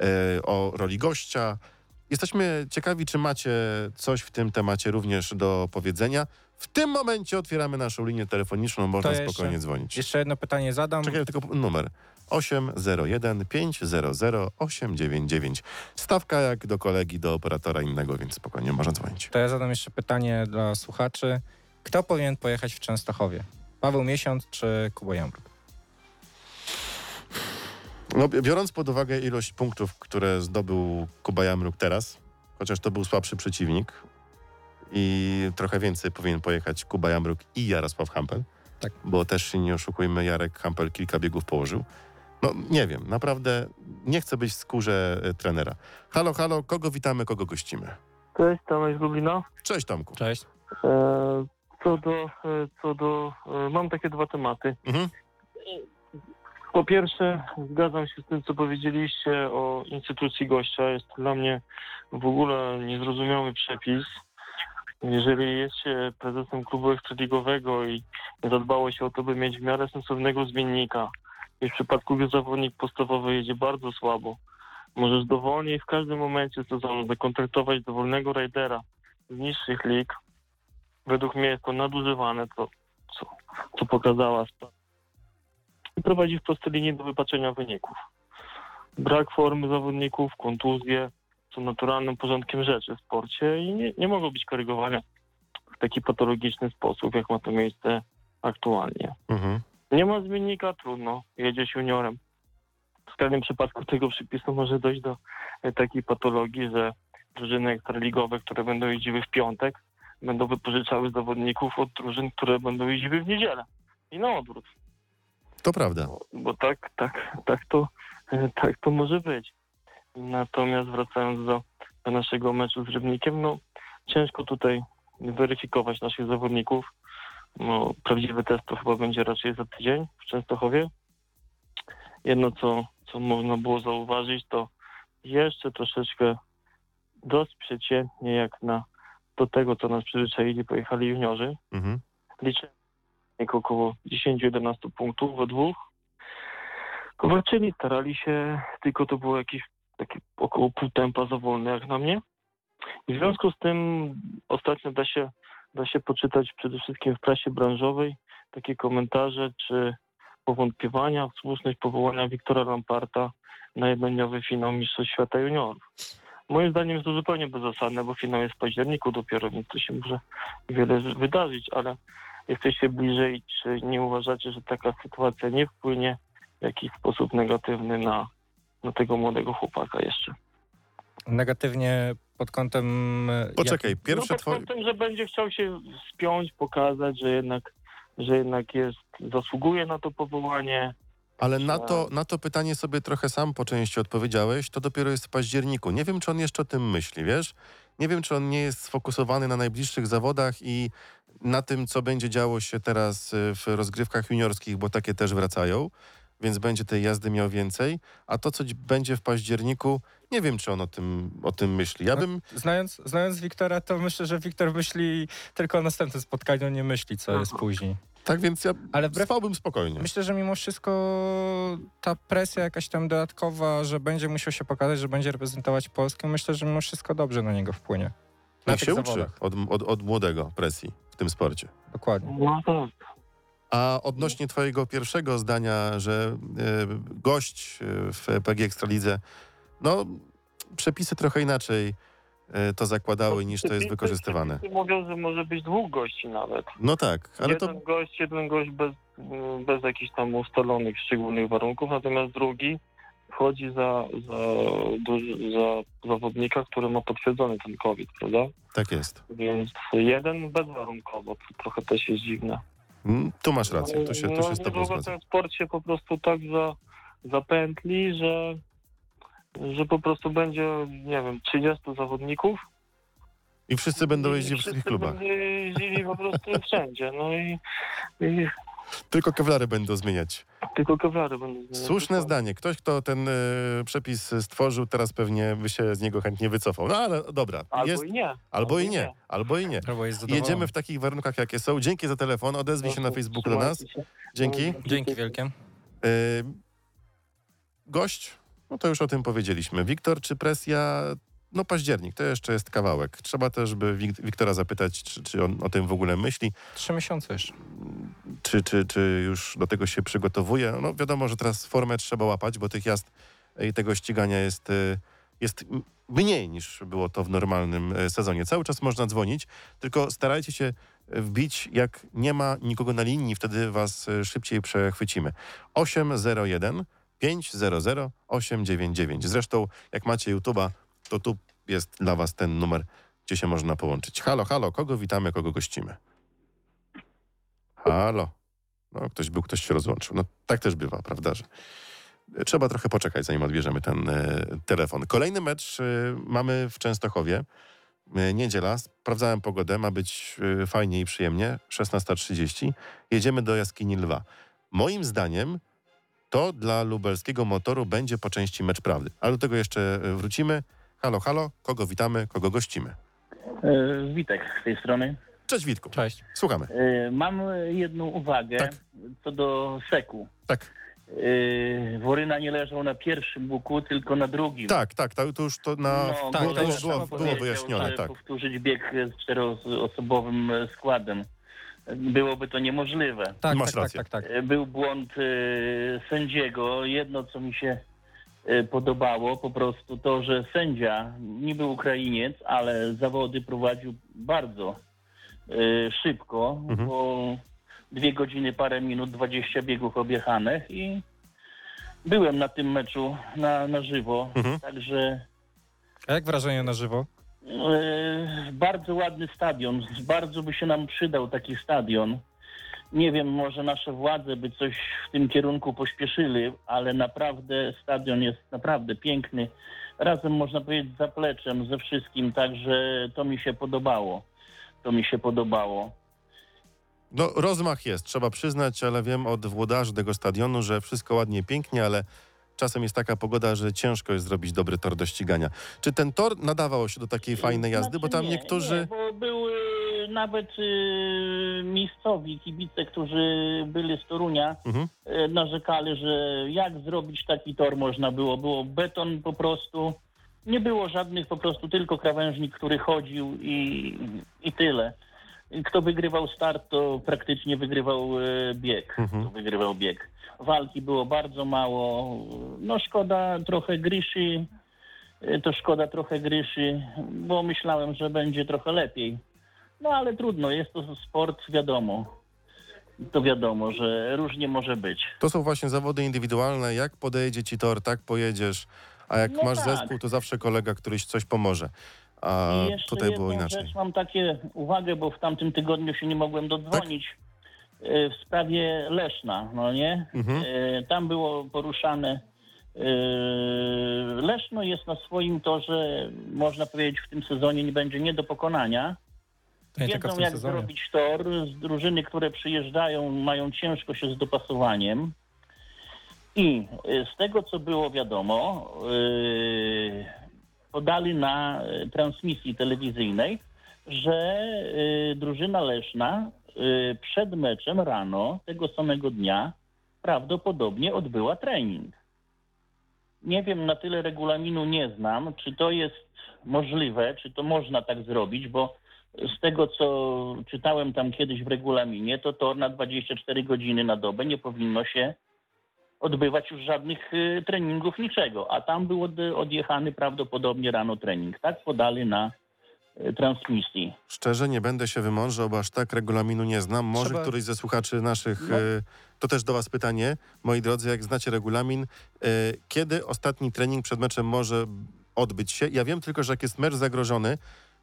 e, o roli gościa. Jesteśmy ciekawi, czy macie coś w tym temacie również do powiedzenia. W tym momencie otwieramy naszą linię telefoniczną, można jeszcze- spokojnie dzwonić. Jeszcze jedno pytanie zadam. Czekaj, tylko numer 801 500 899. Stawka jak do kolegi, do operatora innego, więc spokojnie można dzwonić. To ja zadam jeszcze pytanie dla słuchaczy. Kto powinien pojechać w Częstochowie? Paweł Miesiąc czy Kuba Jamruk? No, bi- biorąc pod uwagę ilość punktów, które zdobył Kuba Jamruk teraz, chociaż to był słabszy przeciwnik i trochę więcej powinien pojechać Kuba Jamruk i Jarosław Hampel, Tak. bo też nie oszukujmy, Jarek Hampel kilka biegów położył. No nie wiem, naprawdę nie chcę być w skórze e, trenera. Halo, halo, kogo witamy, kogo gościmy? Cześć, Tomek z Lublina. Cześć Tomku. Cześć. E, co do, e, co do, e, mam takie dwa tematy. Mhm. Po pierwsze, zgadzam się z tym, co powiedzieliście o instytucji gościa. Jest to dla mnie w ogóle niezrozumiały przepis. Jeżeli jest się prezesem klubu ekstraligowego i zadbało się o to, by mieć w miarę sensownego zmiennika i w przypadku, gdy zawodnik podstawowy jedzie bardzo słabo, możesz dowolnie i w każdym momencie sezonu zakontraktować dowolnego rajdera z niższych lig. Według mnie jest to nadużywane, to, co, co pokazała. I prowadzi w prostej linii do wypaczenia wyników. Brak formy zawodników, kontuzje są naturalnym porządkiem rzeczy w sporcie i nie, nie mogą być korygowane w taki patologiczny sposób, jak ma to miejsce aktualnie. Mhm. Nie ma zmiennika, trudno, jedziesz juniorem. W każdym przypadku tego przepisu może dojść do e, takiej patologii, że drużyny ekstraligowe, które będą jeździły w piątek, będą wypożyczały zawodników od drużyn, które będą jeździły w niedzielę. I na odwrót. To prawda. Bo, bo tak, tak, tak to, e, tak to może być. Natomiast wracając do, do naszego meczu z Rybnikiem, no ciężko tutaj weryfikować naszych zawodników. No, prawdziwy test to chyba będzie raczej za tydzień w Częstochowie. Jedno, co, co można było zauważyć, to jeszcze troszeczkę dość przeciętnie jak na do tego, co nas przyzwyczaili, pojechali juniorzy. Mhm. Liczę około 10-11 punktów we dwóch. Walczyli, starali się, tylko to było jakieś takie około pół tempa za wolne jak na mnie. I w związku z tym ostatnio da się, da się poczytać przede wszystkim w prasie branżowej takie komentarze czy powątpiewania w słuszność powołania Wiktora Lamparta na jednodniowy finał Mistrzostw Świata Juniorów. Moim zdaniem jest to zupełnie bezzasadne, bo finał jest w październiku dopiero, więc to się może wiele wydarzyć, ale jesteście bliżej, czy nie uważacie, że taka sytuacja nie wpłynie w jakiś sposób negatywny na, na tego młodego chłopaka jeszcze? Negatywnie pod kątem... e, Poczekaj, no pierwsze pod twoje... kątem, że będzie chciał się spiąć, pokazać, że jednak, że jednak jest, zasługuje na to powołanie. Ale na to, na to pytanie sobie trochę sam po części odpowiedziałeś. To dopiero jest w październiku. Nie wiem, czy on jeszcze o tym myśli, wiesz? Nie wiem, czy on nie jest sfokusowany na najbliższych zawodach i na tym, co będzie działo się teraz y, w rozgrywkach juniorskich, bo takie też wracają, więc będzie tej jazdy miał więcej. A to, co dzi- będzie w październiku, nie wiem, czy on o tym, o tym myśli. Ja No, bym... Znając, znając Wiktora, to myślę, że Wiktor myśli tylko o następnym spotkaniu, nie myśli, co jest później. Tak więc ja Ale wbrew spałbym spokojnie. Myślę, że mimo wszystko ta presja jakaś tam dodatkowa, że będzie musiał się pokazać, że będzie reprezentować Polskę, myślę, że mimo wszystko dobrze na niego wpłynie. Na Niech tych się uczy zawodach. od, od, od młodego presji. w tym sporcie. Dokładnie. No tak. A odnośnie twojego pierwszego zdania, że e, gość e, w PG Ekstralidze, no przepisy trochę inaczej e, to zakładały niż to jest wykorzystywane. Mówią, że może być dwóch gości nawet. No tak, ale to jeden gość, jeden gość bez, bez jakichś tam ustalonych szczególnych warunków, natomiast drugi wchodzi za, za, za zawodnika, który ma potwierdzony ten COVID, prawda? tak jest. Więc jeden bezwarunkowo, to trochę też jest dziwne. Mm, Tu masz rację, tu się, tu no, się z tobą zgadzam. ten sport się po prostu tak za, zapętli, że, że po prostu będzie, nie wiem, 30 zawodników. I wszyscy będą jeździć w wszystkich klubach. będą jeździli po prostu wszędzie. No i, i Tylko kewlary będą zmieniać. tylko kewlary będą zmieniać. Słuszne zdanie. Ktoś, kto ten e, przepis stworzył, teraz pewnie by się z niego chętnie wycofał. No ale dobra, Albo jest, i nie. albo i nie, albo i nie. Prawo jest. Jedziemy w takich warunkach, jakie są. Dzięki za telefon, odezwij się na Facebooku do nas. Dzięki. Dzięki wielkie. Yy, gość, no to już o tym powiedzieliśmy. Wiktor, czy presja? No październik, to jeszcze jest kawałek. Trzeba też by Wik- Wiktora zapytać, czy, czy on o tym w ogóle myśli, Trzy miesiące jeszcze. czy, czy, czy już do tego się przygotowuje. No wiadomo, że teraz formę trzeba łapać, bo tych jazd i tego ścigania jest, y, jest mniej niż było to w normalnym y, sezonie. Cały czas można dzwonić, tylko starajcie się wbić, jak nie ma nikogo na linii, wtedy was szybciej przechwycimy. 801 500 899. Zresztą, jak macie YouTube'a, to tu jest dla was ten numer, gdzie się można połączyć. Halo, halo, kogo witamy, kogo gościmy? Halo. No, ktoś był, ktoś się rozłączył. No, tak też bywa, prawda, że trzeba trochę poczekać, zanim odbierzemy ten e, telefon. Kolejny mecz e, mamy w Częstochowie. E, niedziela. Sprawdzałem pogodę. Ma być e, fajnie i przyjemnie. 16.30. Jedziemy do Jaskini Lwa. Moim zdaniem to dla lubelskiego motoru będzie po części mecz prawdy. Ale do tego jeszcze e, wrócimy. Halo, halo. Kogo witamy, kogo gościmy? E, Witek z tej strony. Cześć Witku. Cześć. Słuchamy. E, Mam jedną uwagę Tak. co do seku. Tak. E, Woryna nie leżał na pierwszym buku, tylko na drugim. Tak, tak. To, to już to na... No, tak, było, to było, już było, trzeba było powiedział, wyjaśnione, tak. powtórzyć bieg z czteroosobowym e, składem. Byłoby to niemożliwe. Tak, Masz tak, tak, rację. tak, tak. E, Był błąd e, sędziego. Jedno, co mi się podobało, po prostu to, że sędzia niby Ukrainiec, ale zawody prowadził bardzo e, szybko, Mhm. bo dwie godziny, parę minut, 20 biegów objechanych i byłem na tym meczu na, na żywo, Mhm. także A jak wrażenie na żywo? E, bardzo ładny stadion. Bardzo by się nam przydał taki stadion. Nie wiem, może nasze władze by coś w tym kierunku pośpieszyli, ale naprawdę stadion jest naprawdę piękny. Razem można powiedzieć zapleczem, ze wszystkim, także to mi się podobało. To mi się podobało. No, rozmach jest, trzeba przyznać, ale wiem od włodarzy tego stadionu, że wszystko ładnie, pięknie, ale czasem jest taka pogoda, że ciężko jest zrobić dobry tor do ścigania. Czy ten tor nadawał się do takiej fajnej jazdy? Bo Znaczy tam nie, niektórzy... Nie, bo były nawet y, miejscowi kibice, którzy byli z Torunia, Mhm. y, narzekali, że jak zrobić taki tor można było. Było beton po prostu. Nie było żadnych po prostu, tylko krawężnik, który chodził i, i tyle. Kto wygrywał start, to praktycznie wygrywał e, bieg. Mhm. To wygrywał bieg. Walki było bardzo mało. No szkoda trochę Gryszy. e, To szkoda trochę Gryszy, bo myślałem, że będzie trochę lepiej. No ale trudno, jest to sport, wiadomo. To wiadomo, że różnie może być. To są właśnie zawody indywidualne. Jak podejdzie ci tor, tak pojedziesz. A jak No masz tak. zespół, to zawsze kolega któryś coś pomoże. A I jeszcze tutaj było inaczej. rzecz mam takie uwagę, bo w tamtym tygodniu się nie mogłem dodzwonić e, w sprawie Leszna, no nie? Mhm. E, Tam było poruszane e, Leszno jest na swoim torze, można powiedzieć, w tym sezonie nie będzie nie do pokonania. Wiedzą, jak sezonie. zrobić tor. Z drużyny, które przyjeżdżają, mają ciężko się z dopasowaniem. I y, z tego, co było wiadomo, y, podali na transmisji telewizyjnej, że y, drużyna Leszna przed meczem rano tego samego dnia prawdopodobnie odbyła trening. Nie wiem, na tyle regulaminu nie znam, czy to jest możliwe, czy to można tak zrobić, bo z tego, co czytałem tam kiedyś w regulaminie, to tor na 24 godziny na dobę nie powinno się odbywać już żadnych y, treningów, niczego. A tam był od, odjechany prawdopodobnie rano trening. Tak podali na y, transmisji. Szczerze nie będę się wymążał, bo aż tak regulaminu nie znam. Może Trzeba- któryś ze słuchaczy naszych, No. e, to też do was pytanie, moi drodzy, jak znacie regulamin, kiedy ostatni trening przed meczem może odbyć się? Ja wiem tylko, że jak jest mecz zagrożony,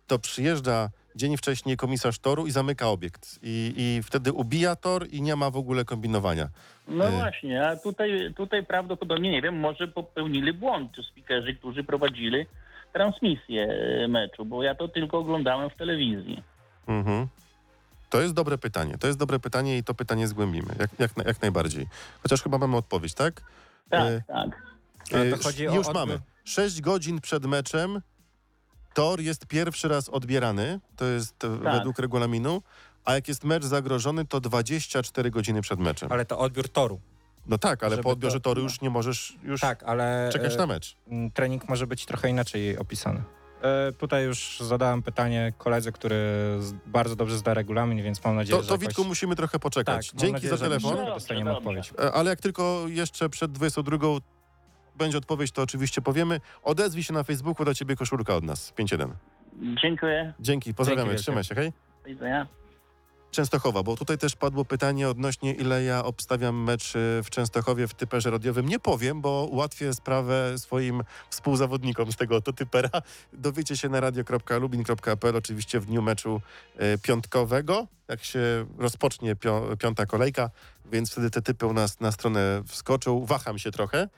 to przyjeżdża dzień wcześniej komisarz toru i zamyka obiekt. I, i wtedy ubija tor i nie ma w ogóle kombinowania. No Y. właśnie, a tutaj, tutaj prawdopodobnie, nie wiem, może popełnili błąd spikerzy, którzy prowadzili transmisję y, meczu, bo ja to tylko oglądałem w telewizji. Mhm. To jest dobre pytanie. To jest dobre pytanie i to pytanie zgłębimy. Jak, jak, jak najbardziej. Chociaż chyba mamy odpowiedź, tak? Tak, E, tak. Ale to E, chodzi o Już mamy. 6 godzin przed meczem tor jest pierwszy raz odbierany, to jest e, Tak. według regulaminu, a jak jest mecz zagrożony, to 24 godziny przed meczem. Ale to odbiór toru. No tak, ale żeby po odbiorze to- toru już nie możesz już Tak, ale czekać e, na mecz. m, trening może być trochę inaczej opisany. E, tutaj już zadałem pytanie koledze, który z, bardzo dobrze zna regulamin, więc mam nadzieję, To, że to jakoś... Witku musimy trochę poczekać. Tak, Dzięki nadzieję, za telefon. dostaniemy Dobrze, odpowiedź. E, Ale jak tylko jeszcze przed 22 będzie odpowiedź, to oczywiście powiemy. Odezwij się na Facebooku, do ciebie koszulka od nas. 5-1. Dziękuję. Dzięki, pozdrawiamy, trzymaj się, hej. Do widzenia. Częstochowa, bo tutaj też padło pytanie odnośnie ile ja obstawiam mecz y, w Częstochowie w typerze radiowym. Nie powiem, bo ułatwię sprawę swoim współzawodnikom z tego oto typera. Dowiecie się na radio.lubin.pl oczywiście w dniu meczu y, piątkowego, jak się rozpocznie piąta kolejka, więc wtedy te typy u nas na stronę wskoczą. Waham się trochę,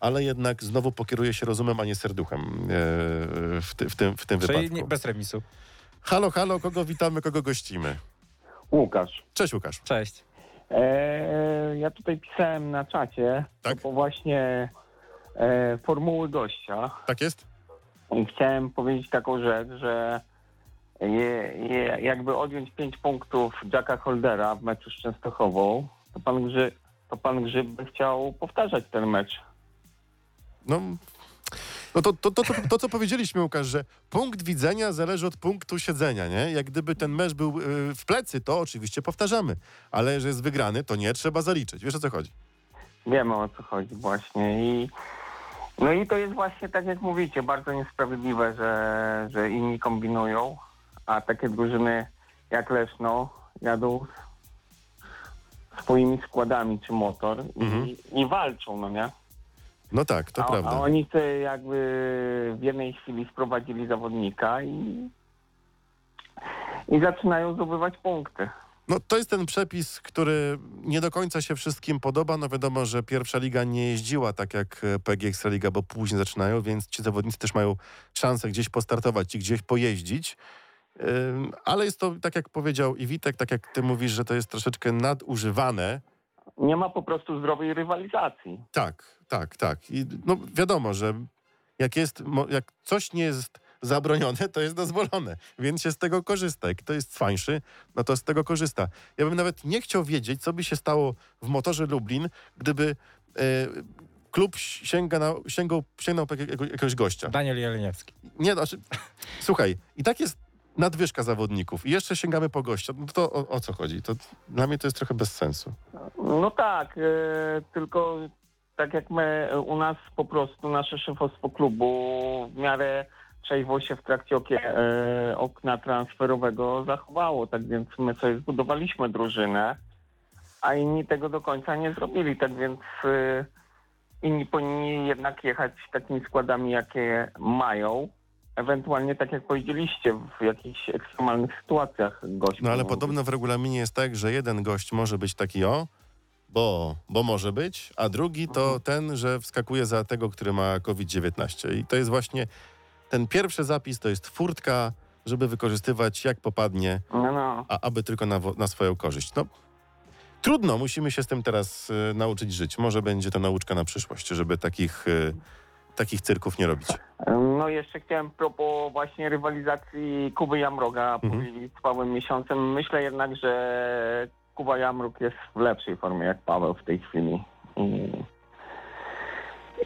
ale jednak znowu pokieruję się rozumem, a nie serduchem y, w, ty, w tym, w tym Czyli wypadku. nie, bez remisu. Halo, halo, kogo witamy, kogo gościmy? Łukasz. Cześć Łukasz. Cześć. E, ja tutaj pisałem na czacie Tak? po właśnie e, formuły gościa Tak jest? i chciałem powiedzieć taką rzecz, że je, je, jakby odjąć 5 punktów Jacka Holdera w meczu z Częstochową, to pan, Grzy, to pan Grzyb by chciał powtarzać ten mecz. No, no to, to, to, to, co powiedzieliśmy, Łukasz, że punkt widzenia zależy od punktu siedzenia, nie? Jak gdyby ten mecz był y, w plecy, to oczywiście powtarzamy, ale że jest wygrany, to nie trzeba zaliczyć. Wiesz o co chodzi? Wiemy o co chodzi właśnie i no i to jest właśnie tak jak mówicie, bardzo niesprawiedliwe, że, że inni kombinują, a takie drużyny jak Leszno jadą swoimi składami czy motor i, Mhm. i walczą, no nie? No tak, to a, prawda. a oni sobie jakby w jednej chwili sprowadzili zawodnika i i zaczynają zdobywać punkty. No to jest ten przepis, który nie do końca się wszystkim podoba. No wiadomo, że pierwsza liga nie jeździła tak jak e, PG Ekstraliga, bo później zaczynają, więc ci zawodnicy też mają szansę gdzieś postartować i gdzieś pojeździć. Ale jest to, tak jak powiedział i Witek, tak jak ty mówisz, że to jest troszeczkę nadużywane. Nie ma po prostu zdrowej rywalizacji. Tak, tak, tak. I no wiadomo, że jak jest, jak coś nie jest zabronione, to jest dozwolone, więc się z tego korzysta. Jak to jest cwańszy, no to z tego korzysta. Ja bym nawet nie chciał wiedzieć, co by się stało w motorze Lublin, gdyby e, klub sięga na, sięgał, sięgnął jakiegoś gościa. Daniel Jeleniewski. Nie, znaczy, słuchaj, i tak jest nadwyżka zawodników i jeszcze sięgamy po gościa. No to o, o co chodzi? To dla mnie to jest trochę bez sensu. No tak, e, tylko tak jak my u nas po prostu nasze szefostwo klubu w miarę trzeźwo się w trakcie okie, e, okna transferowego zachowało, tak więc my sobie zbudowaliśmy drużynę, a inni tego do końca nie zrobili, tak więc e, inni powinni jednak jechać takimi składami, jakie mają. Ewentualnie, tak jak powiedzieliście, w jakichś ekstremalnych sytuacjach gość. No ale podobno w regulaminie jest tak, że jeden gość może być taki o, bo, bo może być, a drugi to ten, że wskakuje za tego, który ma COVID-19. I to jest właśnie ten pierwszy zapis, to jest furtka, żeby wykorzystywać jak popadnie, No, no. a aby tylko na, na swoją korzyść. No, trudno, musimy się z tym teraz y, nauczyć żyć. Może będzie to nauczka na przyszłość, żeby takich, y, takich cyrków nie robić. No jeszcze chciałem propos właśnie rywalizacji Kuby Jamroga Mhm. powiedzieć z Pawłem Miesiącem. Myślę jednak, że Kuba Jamrok jest w lepszej formie jak Paweł w tej chwili. I,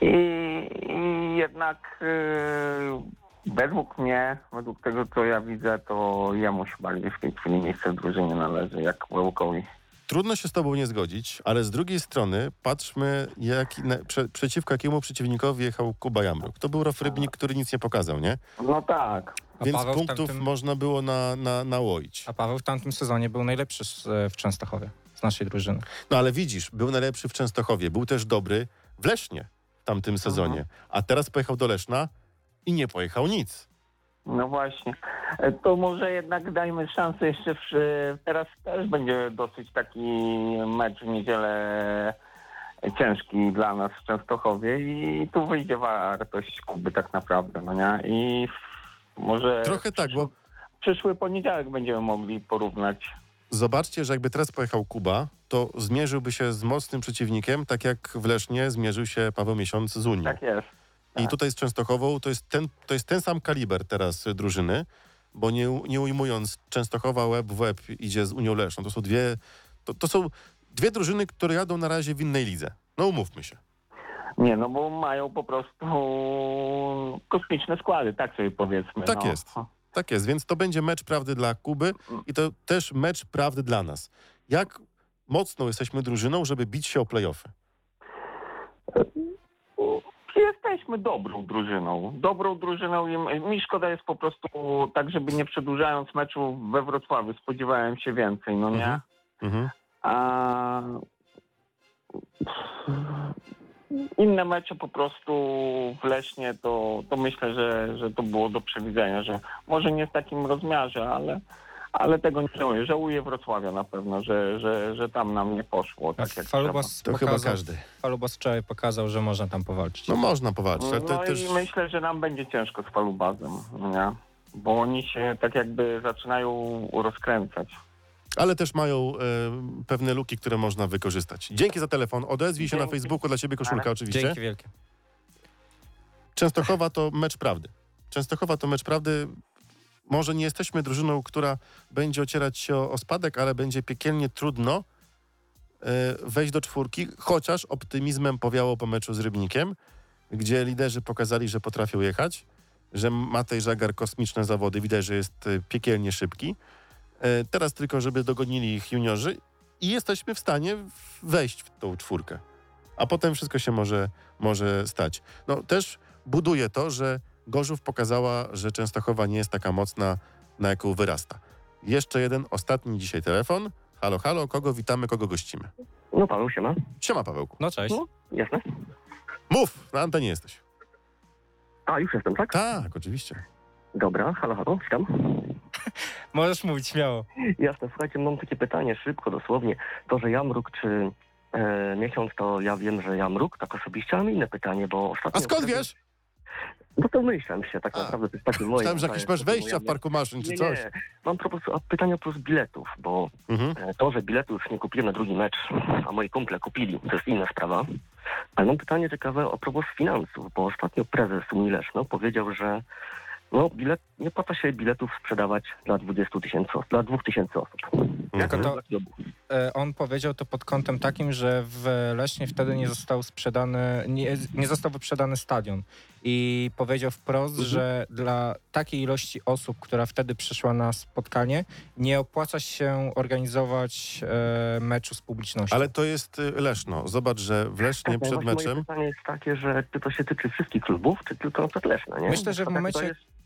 i, i jednak yy, Według mnie, według tego co ja widzę, to jemu się bardziej w tej chwili miejsce w drużynie należy, jak Łełkowi. Trudno się z tobą nie zgodzić, ale z drugiej strony patrzmy, jak, na, prze, przeciwko jakiemu przeciwnikowi jechał Kuba Jamruk. To był Rofrybnik, który nic nie pokazał, nie? No tak. A Więc Paweł w punktów tamtym- można było na, na, nałoić. A Paweł w tamtym sezonie był najlepszy z, w Częstochowie, z naszej drużyny. No ale widzisz, był najlepszy w Częstochowie, był też dobry w Lesznie w tamtym sezonie. A teraz pojechał do Leszna i nie pojechał nic. No właśnie. E, To może jednak dajmy szansę jeszcze. W, teraz też będzie dosyć taki mecz w niedzielę ciężki dla nas w Częstochowie i tu wyjdzie wartość Kuby tak naprawdę, no nie? I może Trochę tak, bo przyszły poniedziałek będziemy mogli porównać. zobaczcie, że jakby teraz pojechał Kuba, to zmierzyłby się z mocnym przeciwnikiem, tak jak w Lesznie zmierzył się Paweł Miesiąc z Unią. Tak jest. I tutaj z Częstochową to jest ten, to jest ten sam kaliber teraz drużyny, bo nie, nie ujmując, Częstochowa łeb w łeb idzie z Unią Leszną. To są dwie, to, to są dwie drużyny, które jadą na razie w innej lidze. No umówmy się. Nie, no bo mają po prostu kosmiczne składy, tak sobie powiedzmy. Tak no. jest. Tak jest, więc to będzie mecz prawdy dla Kuby i to też mecz prawdy dla nas. Jak mocną jesteśmy drużyną, żeby bić się o playoffy? Jesteśmy dobrą drużyną. Dobrą drużyną i mi szkoda jest po prostu tak, żeby nie przedłużając meczu we Wrocławiu. Spodziewałem się więcej, no nie? Mhm. Mhm. A inne mecze po prostu w Leśnie to, to myślę, że, że to było do przewidzenia, że może nie w takim rozmiarze, ale, ale tego nie żałuję. Żałuję Wrocławia na pewno, że, że, że tam nam nie poszło tak jak Falubas To chyba każdy. Falubas wczoraj pokazał, że można tam powalczyć. No można powalczyć, ale No też... i myślę, że nam będzie ciężko z Falubazem, nie? Bo oni się tak jakby zaczynają rozkręcać. Ale też mają e, pewne luki, które można wykorzystać. Dzięki za telefon. Odezwij się na. Facebooku, dla ciebie koszulka oczywiście. Dzięki wielkie. Częstochowa to mecz prawdy. Częstochowa to mecz prawdy. Może nie jesteśmy drużyną, która będzie ocierać się o, o spadek, ale będzie piekielnie trudno e, wejść do czwórki, chociaż optymizmem powiało po meczu z Rybnikiem, gdzie liderzy pokazali, że potrafią jechać, że Matej Żagar kosmiczne zawody, widać, że jest e, piekielnie szybki. E, teraz tylko, żeby dogonili ich juniorzy i jesteśmy w stanie wejść w tą czwórkę. A potem wszystko się może, może stać. No też buduje to, że Gorzów pokazała, że Częstochowa nie jest taka mocna, na jaką wyrasta. Jeszcze jeden, ostatni dzisiaj telefon. Halo, halo, kogo witamy, kogo gościmy? No Paweł, siema. Siema, Pawełku. No cześć. No, jasne. Mów, na antenie jesteś. A, już jestem, tak? Tak, oczywiście. Dobra, halo, halo, witam. Możesz mówić śmiało. Jasne, słuchajcie, mam takie pytanie, szybko, dosłownie. To, że Jamruk czy e, miesiąc, to ja wiem, że Jamruk, tak osobiście, ale inne pytanie, bo ostatnio... A skąd wiesz? No to myślałem się, tak naprawdę, to jest takie moje... Myślałem, że jakieś masz wejścia w parku maszyn czy nie, coś. Nie, mam propos, a pytanie o plus biletów, bo Mhm. e, to, że biletów nie kupiłem na drugi mecz, a moi kumple kupili, to jest inna sprawa. Ale mam pytanie ciekawe o propos finansów, bo ostatnio prezes Unii Leszno powiedział, że no, bilet, nie opłaca się biletów sprzedawać dla 20 tysięcy, dla 2000 osób. Jak Tylko to- dla klubu? E, On powiedział to pod kątem takim, że w Leśnie wtedy nie został sprzedany, nie, nie został wyprzedany stadion. I powiedział wprost, że dla takiej ilości osób, która wtedy przyszła na spotkanie, nie opłaca się organizować e, meczu z publicznością. Ale to jest y, Leszno. Zobacz, że w Lesznie Tak, no przed właśnie Moje meczem... pytanie jest takie, że czy to się tyczy wszystkich klubów, czy tylko na przykład Leszna, nie? Myślę, że w To tak to momencie, jest-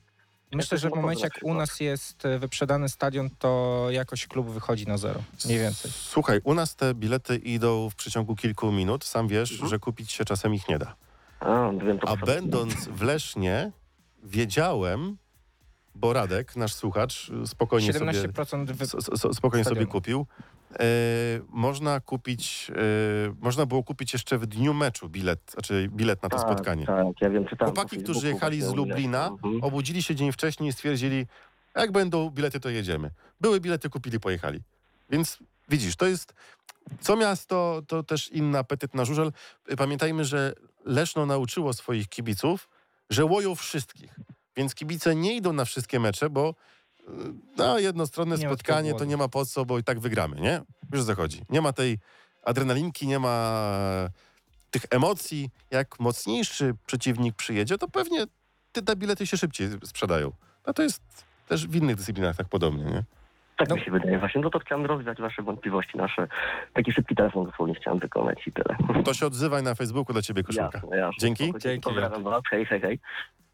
myślę, że w momencie jak u nas jest e, wyprzedany stadion, to jakoś klub wychodzi na zero. Mniej więcej. Słuchaj, u nas te bilety idą w przeciągu kilku minut. Sam wiesz, Mhm. że kupić się czasem ich nie da. A, wiem to A będąc w Lesznie, wiedziałem, bo Radek, nasz słuchacz, spokojnie sobie, 17% wy... s- s- spokojnie sobie kupił. E, można kupić, e, można było kupić jeszcze w dniu meczu bilet, znaczy bilet na to Tak, spotkanie. Tak, ja wiem, czytałem. Chłopaki, którzy jechali z Lublina. Mhm. obudzili się dzień wcześniej i stwierdzili, jak będą bilety, to jedziemy. Były bilety, kupili, pojechali. Więc widzisz, to jest co miasto, to też inny apetyt na żużel. Pamiętajmy, że Leszno nauczyło swoich kibiców, że łoją wszystkich. Więc kibice nie idą na wszystkie mecze, bo na jednostronne Nie spotkanie to nie ma po co, bo i tak wygramy, nie? Wiesz o co chodzi. Nie ma tej adrenalinki, nie ma tych emocji. Jak mocniejszy przeciwnik przyjedzie, to pewnie te, te bilety się szybciej sprzedają. A to jest też w innych dyscyplinach tak podobnie, nie? Tak mi się wydaje właśnie. No to chciałem rozwiać wasze wątpliwości nasze. Taki szybki telefon dosłownie chciałem wykonać i tyle. To się odzywaj na Facebooku dla ciebie, koszulka. Jasne, jasne. Dzięki. Spoko, Pozdrawiam was. Hej, hej, hej.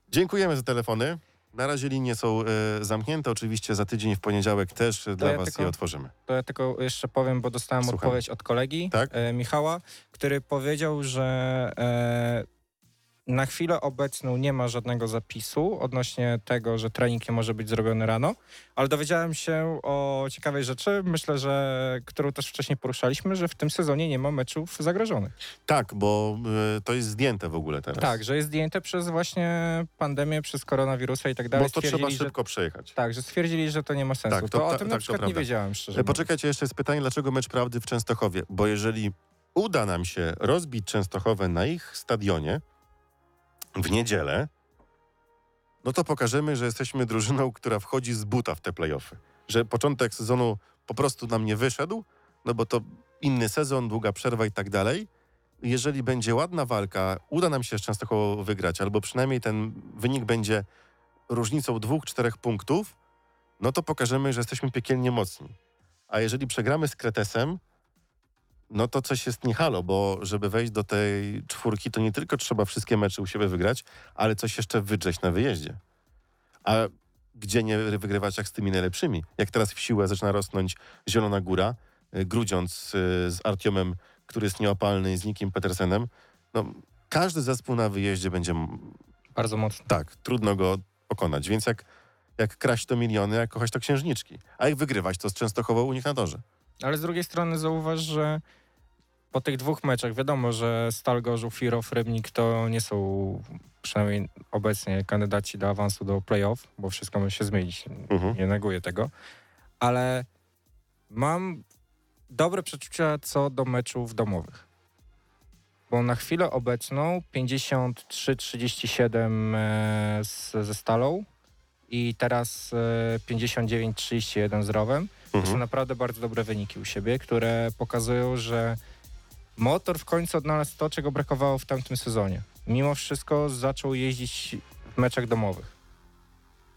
Dziękujemy za telefony. Na razie linie są e, zamknięte. Oczywiście za tydzień w poniedziałek też dla ja was tylko- je otworzymy. To ja tylko jeszcze powiem, bo dostałem Słucham. odpowiedź od kolegi Tak? e, Michała, który powiedział, że e, na chwilę obecną nie ma żadnego zapisu odnośnie tego, że trening nie może być zrobiony rano, ale dowiedziałem się o ciekawej rzeczy, myślę, że którą też wcześniej poruszaliśmy, że w tym sezonie nie ma meczów zagrożonych. Tak, bo e, to jest zdjęte w ogóle teraz. Tak, że jest zdjęte przez właśnie pandemię, przez koronawirusa i tak dalej. Bo to trzeba Stwierdzili, że- szybko przejechać. Tak, że stwierdzili, że to nie ma sensu. Tak, to, to- o ta- tym tak, na przykład nie wiedziałem, szczerze E. Poczekajcie, jeszcze jest pytanie, dlaczego mecz prawdy w Częstochowie? Bo jeżeli uda nam się rozbić Częstochowę na ich stadionie w niedzielę, no to pokażemy, że jesteśmy drużyną, która wchodzi z buta w te playoffy. Że początek sezonu po prostu nam nie wyszedł, no bo to inny sezon, długa przerwa i tak dalej. Jeżeli będzie ładna walka, uda nam się z Częstochową wygrać, albo przynajmniej ten wynik będzie różnicą dwóch, czterech punktów, no to pokażemy, że jesteśmy piekielnie mocni. A jeżeli przegramy z Kretesem, no to coś jest nie halo, bo żeby wejść do tej czwórki, to nie tylko trzeba wszystkie mecze u siebie wygrać, ale coś jeszcze wydrzeć na wyjeździe. A gdzie nie wygrywać jak z tymi najlepszymi? Jak teraz w siłę zaczyna rosnąć Zielona Góra, y, Grudziądz y, z Artiomem, który jest nieopalny, z Nikim Petersenem, no każdy zespół na wyjeździe będzie... Bardzo mocno. Tak, trudno go pokonać, więc jak, jak kraść to miliony, jak kochać to księżniczki. A jak wygrywać, to z Częstochową u nich na torze. Ale z drugiej strony zauważ, że po tych dwóch meczach wiadomo, że Stal Gorzów, Irow, Rybnik to nie są przynajmniej obecnie kandydaci do awansu do playoff, bo wszystko może się zmienić. Mhm. Nie neguję tego. Ale mam dobre przeczucia co do meczów domowych. Bo na chwilę obecną 53-37 e, ze Stalą i teraz e, 59-31 z Rowem. To Mhm. są naprawdę bardzo dobre wyniki u siebie, które pokazują, że motor w końcu odnalazł to, czego brakowało w tamtym sezonie. Mimo wszystko zaczął jeździć w meczach domowych.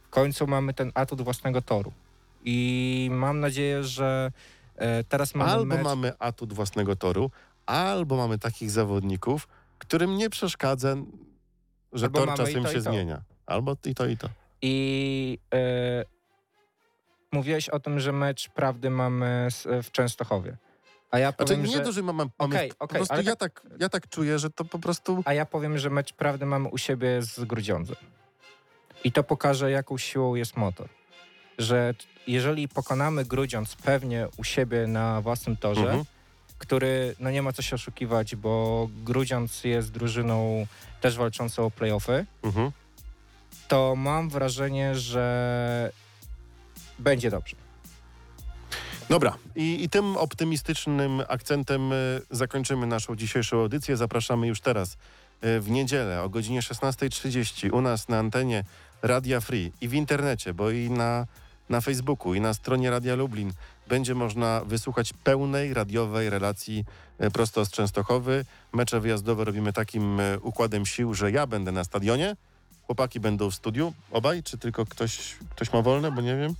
W końcu mamy ten atut własnego toru. I mam nadzieję, że e, teraz mamy albo mecz... mamy atut własnego toru, albo mamy takich zawodników, którym nie przeszkadza, że Albo tor czasem to, się to. zmienia. Albo i to, i to. I e, mówiłeś o tym, że mecz prawdy mamy w Częstochowie. A ja Znaczy, powiem, nie że... to, że mamy, mamy Okej, po okej, prostu ja, tak, ja tak czuję, że to po prostu... A ja powiem, że mecz prawdy mamy u siebie z Grudziądzem. I to pokaże, jaką siłą jest motor. Że jeżeli pokonamy Grudziądz pewnie u siebie na własnym torze, Mhm. który, no nie ma co się oszukiwać, bo Grudziądz jest drużyną też walczącą o playoffy, Mhm. to mam wrażenie, że będzie dobrze. Dobra, i, i tym optymistycznym akcentem y, zakończymy naszą dzisiejszą audycję. Zapraszamy już teraz y, w niedzielę o godzinie 16.30 u nas na antenie Radia Free i w internecie, bo i na, na Facebooku, i na stronie Radia Lublin będzie można wysłuchać pełnej radiowej relacji y, prosto z Częstochowy. Mecze wyjazdowe robimy takim układem sił, że ja będę na stadionie, chłopaki będą w studiu, obaj, czy tylko ktoś, ktoś ma wolne, bo nie wiem.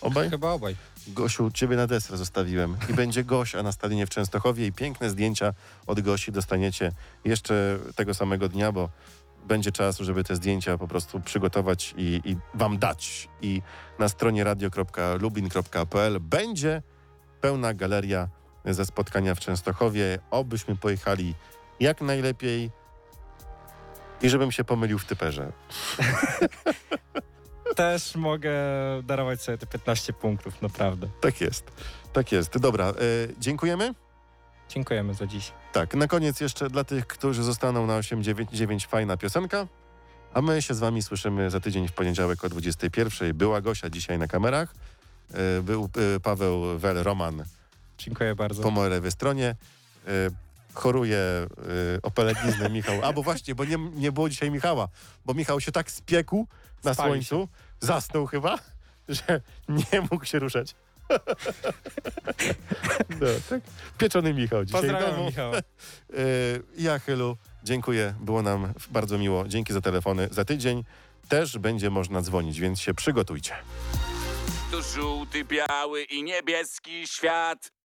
Obaj? Chyba obaj. Gosiu, ciebie na deser zostawiłem. I będzie Gosia na stadionie w Częstochowie i piękne zdjęcia od Gosi dostaniecie jeszcze tego samego dnia, bo będzie czas, żeby te zdjęcia po prostu przygotować i, i wam dać. I na stronie radio.lubin.pl będzie pełna galeria ze spotkania w Częstochowie. Obyśmy pojechali jak najlepiej i żebym się pomylił w typerze. Też mogę darować sobie te 15 punktów, naprawdę. Tak jest. Tak jest. Dobra, e, dziękujemy. Dziękujemy za dziś. Tak, na koniec jeszcze dla tych, którzy zostaną na 899 fajna piosenka. A my się z wami słyszymy za tydzień w poniedziałek o 21. Była Gosia dzisiaj na kamerach. e, Był e, Paweł Wel-Roman Dziękuję bardzo. po mojej lewej stronie. E, Choruje pelegiznę Michał. A bo właśnie, bo nie, nie było dzisiaj Michała, bo Michał się tak spiekł na Spalił słońcu, zasnął chyba, że nie mógł się ruszać. no, tak. Pieczony Michał dzisiaj. Pozdrawiam Michała. E, Ja, Chylu, dziękuję. Było nam bardzo miło. Dzięki za telefony. Za tydzień też będzie można dzwonić, więc się przygotujcie. To żółty, biały i niebieski świat.